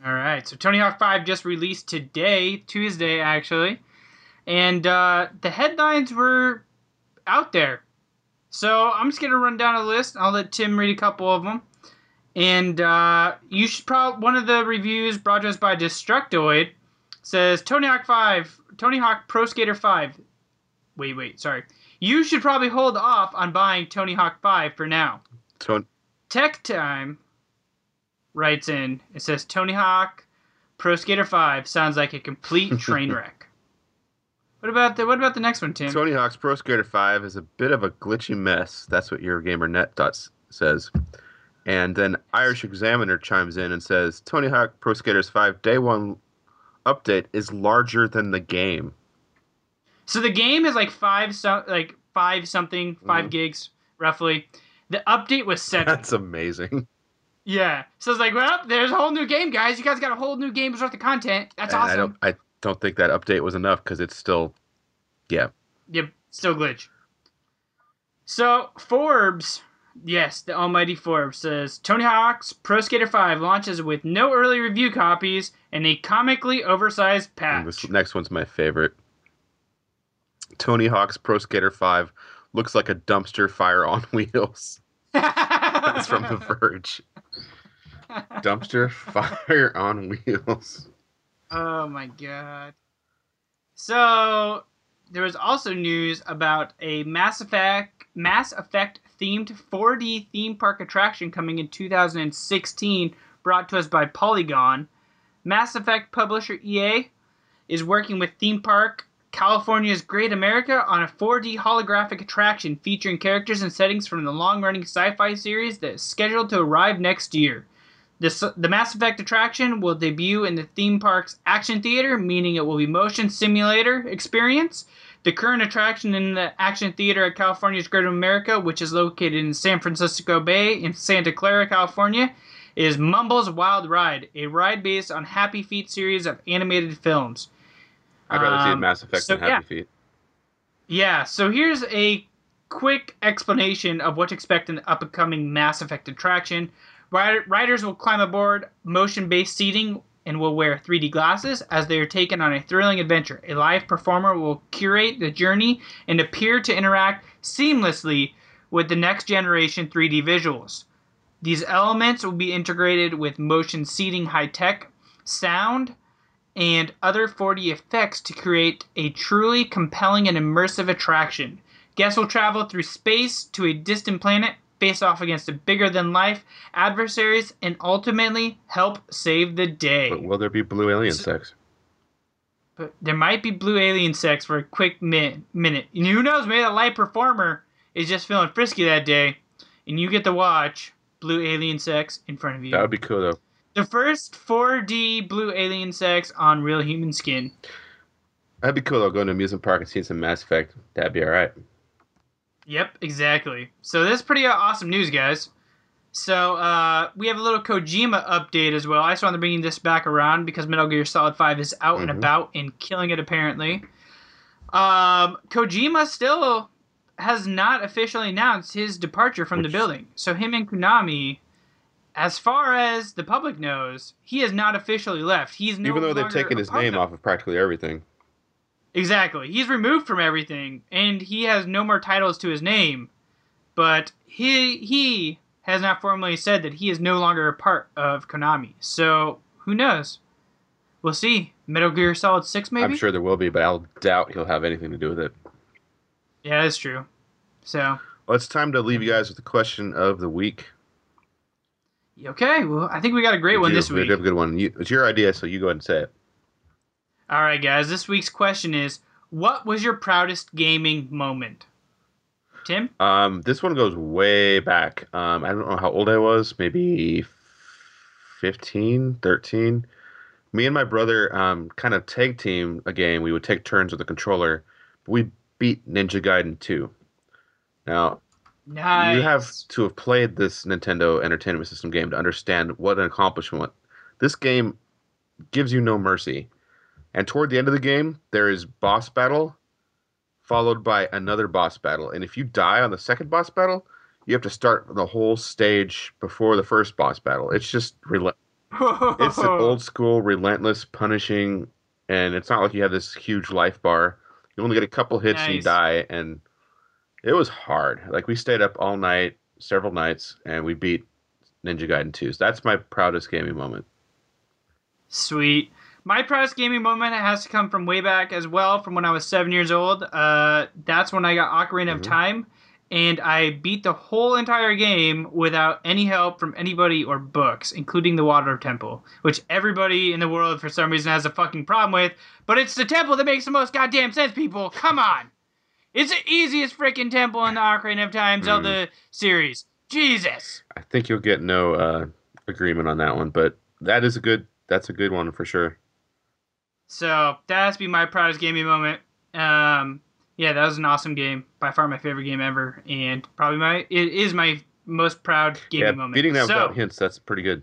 All right. So Tony Hawk 5 just released today, Tuesday actually. And uh, the headlines were out there. So I'm just going to run down a list. I'll let Tim read a couple of them. And uh, you should probably one of the reviews brought to us by Destructoid says Tony Hawk 5, Tony Hawk Pro Skater 5. Wait, wait, sorry. You should probably hold off on buying Tony Hawk 5 for now. So Tech Time writes in. It says Tony Hawk Pro Skater 5 sounds like a complete train wreck. What about the what about the next one, Tim? Tony Hawk's Pro Skater 5 is a bit of a glitchy mess. That's what EuroGamerNet says. And then Irish Examiner chimes in and says Tony Hawk Pro Skaters 5 Day 1 update is larger than the game. So the game is like five so, like five something, 5 Mhm. gigs roughly. The update was seven. That's amazing. yeah. So it's like, well, there's a whole new game, guys. You guys got a whole new game's worth of content. That's And awesome. I don't I don't think that update was enough cuz it's still yeah. Yep, still glitch. So Forbes, yes, the almighty Forbes says Tony Hawk's Pro Skater 5 launches with no early review copies and a comically oversized patch. And this next one's my favorite. Tony Hawk's Pro Skater 5 looks like a dumpster fire on wheels. That's from The Verge. Dumpster fire on wheels. Oh my god. So there was also news about a Mass Effect Mass Effect themed 4D theme park attraction coming in 2016 brought to us by Polygon. Mass Effect publisher EA is working with theme park California's Great America on a 4D holographic attraction featuring characters and settings from the long-running sci-fi series that is scheduled to arrive next year. This, the Mass Effect attraction will debut in the theme park's action theater, meaning it will be motion simulator experience. The current attraction in the action theater at California's Great America, which is located in San Francisco Bay in Santa Clara, California, is Mumble's Wild Ride, a ride based on Happy Feet series of animated films. I'd rather see Um, Mass Effect so, than Happy yeah. Feet. Yeah, so here's a quick explanation of what to expect in the upcoming Mass Effect attraction. Riders will climb aboard motion based seating and will wear 3D glasses as they are taken on a thrilling adventure. A live performer will curate the journey and appear to interact seamlessly with the next generation 3D visuals. These elements will be integrated with motion seating, high tech sound, and other 4D effects to create a truly compelling and immersive attraction. Guests will travel through space to a distant planet, face off against a bigger than life adversaries, and ultimately help save the day. But will there be blue alien sex? But there might be blue alien sex for a quick mi- minute. And who knows? Maybe the light performer is just feeling frisky that day, and you get to watch blue alien sex in front of you. That would be cool though. The first 4D blue alien sex on real human skin. That'd be cool though. Going to an amusement park and seeing some Mass Effect. That'd be all right. Yep, exactly. So that's pretty awesome news, guys. So uh, we have a little Kojima update as well. I just wanted to bring this back around because Metal Gear Solid Five is out and Mhm. about and killing it apparently. Um, Kojima still has not officially announced his departure from the building. So him and Konami, as far as the public knows, he has not officially left. He's no Even though they've taken his name off of practically everything. Exactly. He's removed from everything, and he has no more titles to his name. But he he has not formally said that he is no longer a part of Konami. So who knows? We'll see. Metal Gear Solid Six, maybe. I'm sure there will be, but I'll doubt he'll have anything to do with it. Yeah, that's true. So Well, it's time to leave you guys with the question of the week. Okay. Well, I think we got a great We one do. this We week. do have a good one. You, it's your idea, so you go ahead and say it. All right, guys. This week's question is: What was your proudest gaming moment? Tim. Um, this one goes way back. Um, I don't know how old I was, maybe 15, 13. Me and my brother um, kind of tag team a game. We would take turns with the controller. We beat Ninja Gaiden 2. Now, Nice. you have to have played this Nintendo Entertainment System game to understand what an accomplishment. This game gives you no mercy. And toward the end of the game, there is boss battle followed by another boss battle. And if you die on the second boss battle, you have to start the whole stage before the first boss battle. It's just rel- it's an old school, relentless, punishing, and it's not like you have this huge life bar. You only get a couple hits and you die, and it was hard. Like we stayed up all night, several nights, and we beat Ninja Gaiden 2. So that's my proudest gaming moment. Sweet. My proudest gaming moment has to come from way back as well, from when I was seven years old. Uh, that's when I got Ocarina of Time, and I beat the whole entire game without any help from anybody or books, including the Water Temple, which everybody in the world for some reason has a fucking problem with. But it's the temple that makes the most goddamn sense, people. Come on. It's the easiest freaking temple in the Ocarina of Time Zelda series. Jesus. I think you'll get no uh, agreement on that one, but that is a good. That's a good one for sure. So that has to be my proudest gaming moment. Um, yeah, that was an awesome game. By far my favorite game ever, and probably my it is my most proud gaming yeah, moment. beating that so, without hints, that's pretty good.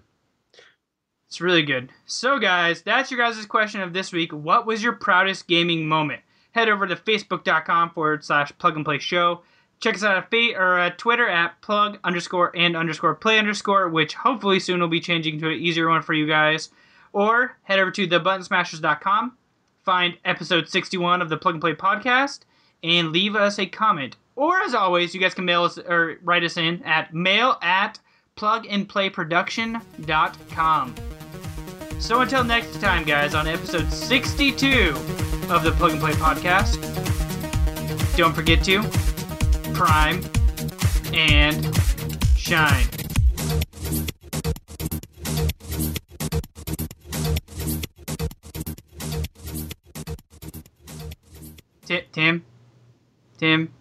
It's really good. So, guys, that's your guys' question of this week. What was your proudest gaming moment? Head over to facebook.com forward slash plug and play show. Check us out at or uh, Twitter at plug underscore and underscore play underscore, which hopefully soon will be changing to an easier one for you guys. Or head over to thebuttonsmashers.com, find episode 61 of the Plug and Play podcast, and leave us a comment. Or as always, you guys can mail us or write us in at mail at plugandplayproduction.com. So until next time, guys, on episode 62 of the Plug and Play podcast, don't forget to prime and shine. Ti- Tim? Tim?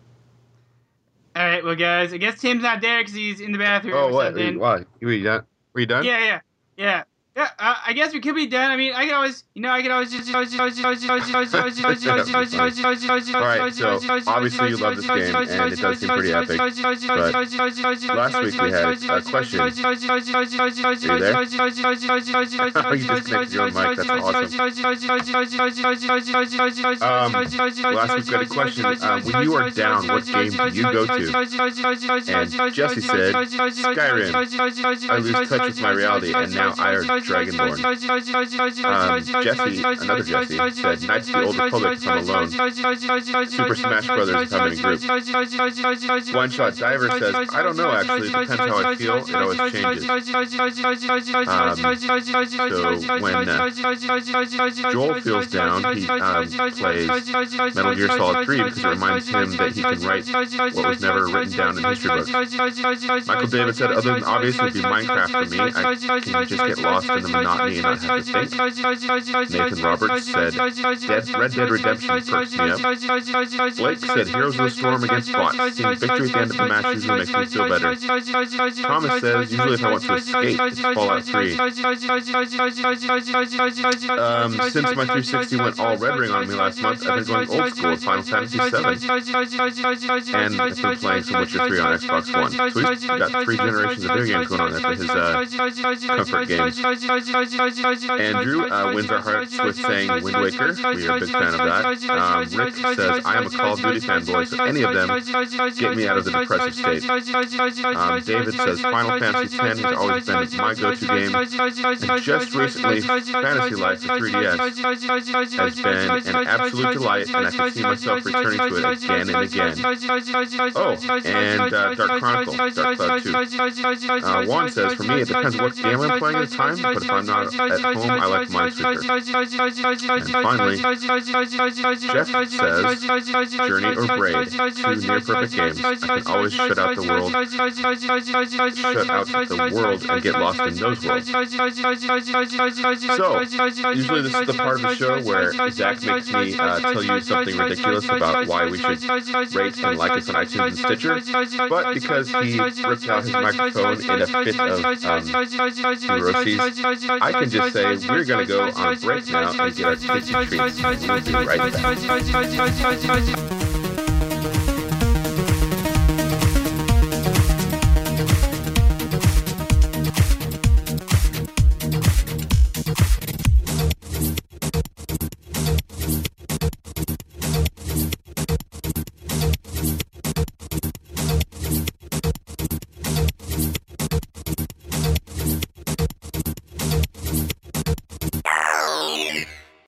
Alright, well, guys, I guess Tim's not there because he's in the bathroom Oh, or what? something. Why? Were you done? Were you done? Yeah, yeah, yeah. Yeah, uh, I guess we could be done. I mean, I can always, you know, I can always just. Alright, Alright, so obviously you love this game, and it does seem pretty epic. But last week we had a question. Are you there? you just connected your mic. That's awesome. Um, last week we had a question. Uh, when you are down, what game do you go to? And Jesse said, Skyrim. I lose touch with my reality, and now I are Um, I don't know I. Um, uh, um, plays Metal Gear Solid 3 because it reminds him that he can write what was never written down in history books. Michael David said, other than be Minecraft for me. I can just get lost Roberts Redemption perks me of the Storm against bots. Seeing victory at the end of the match usually makes me feel better. Thomas says, usually if I want to escape, it's Fallout 3. Um, since my 360 went all Red Ring on me last month, I've been going old school with Final Fantasy 7. And I've been playing some Witcher 3 on Xbox One. So he's got three generations of video games going on there for his uh, comfort games. Andrew uh, wins our hearts with saying Wind Waker. We are a big fan of that. Um, Rick says, I am a Call of Duty fanboy, so any of them get me out of the depressive state. Um, David says, Final Fantasy X has always been my go-to game. And just recently, Fantasy Life for 3DS has been an absolute delight, and I can see myself returning to it again and again. Oh, and uh, Dark Chronicle, Dark Cloud 2. Uh, Juan says, for me, it depends what game I'm playing at the time, So, usually this is the part where Zach uh, you about why we should but because he ripped out his microphone in a fit of um, neuroses, I can just say we're going to go on break now and get treats. Right.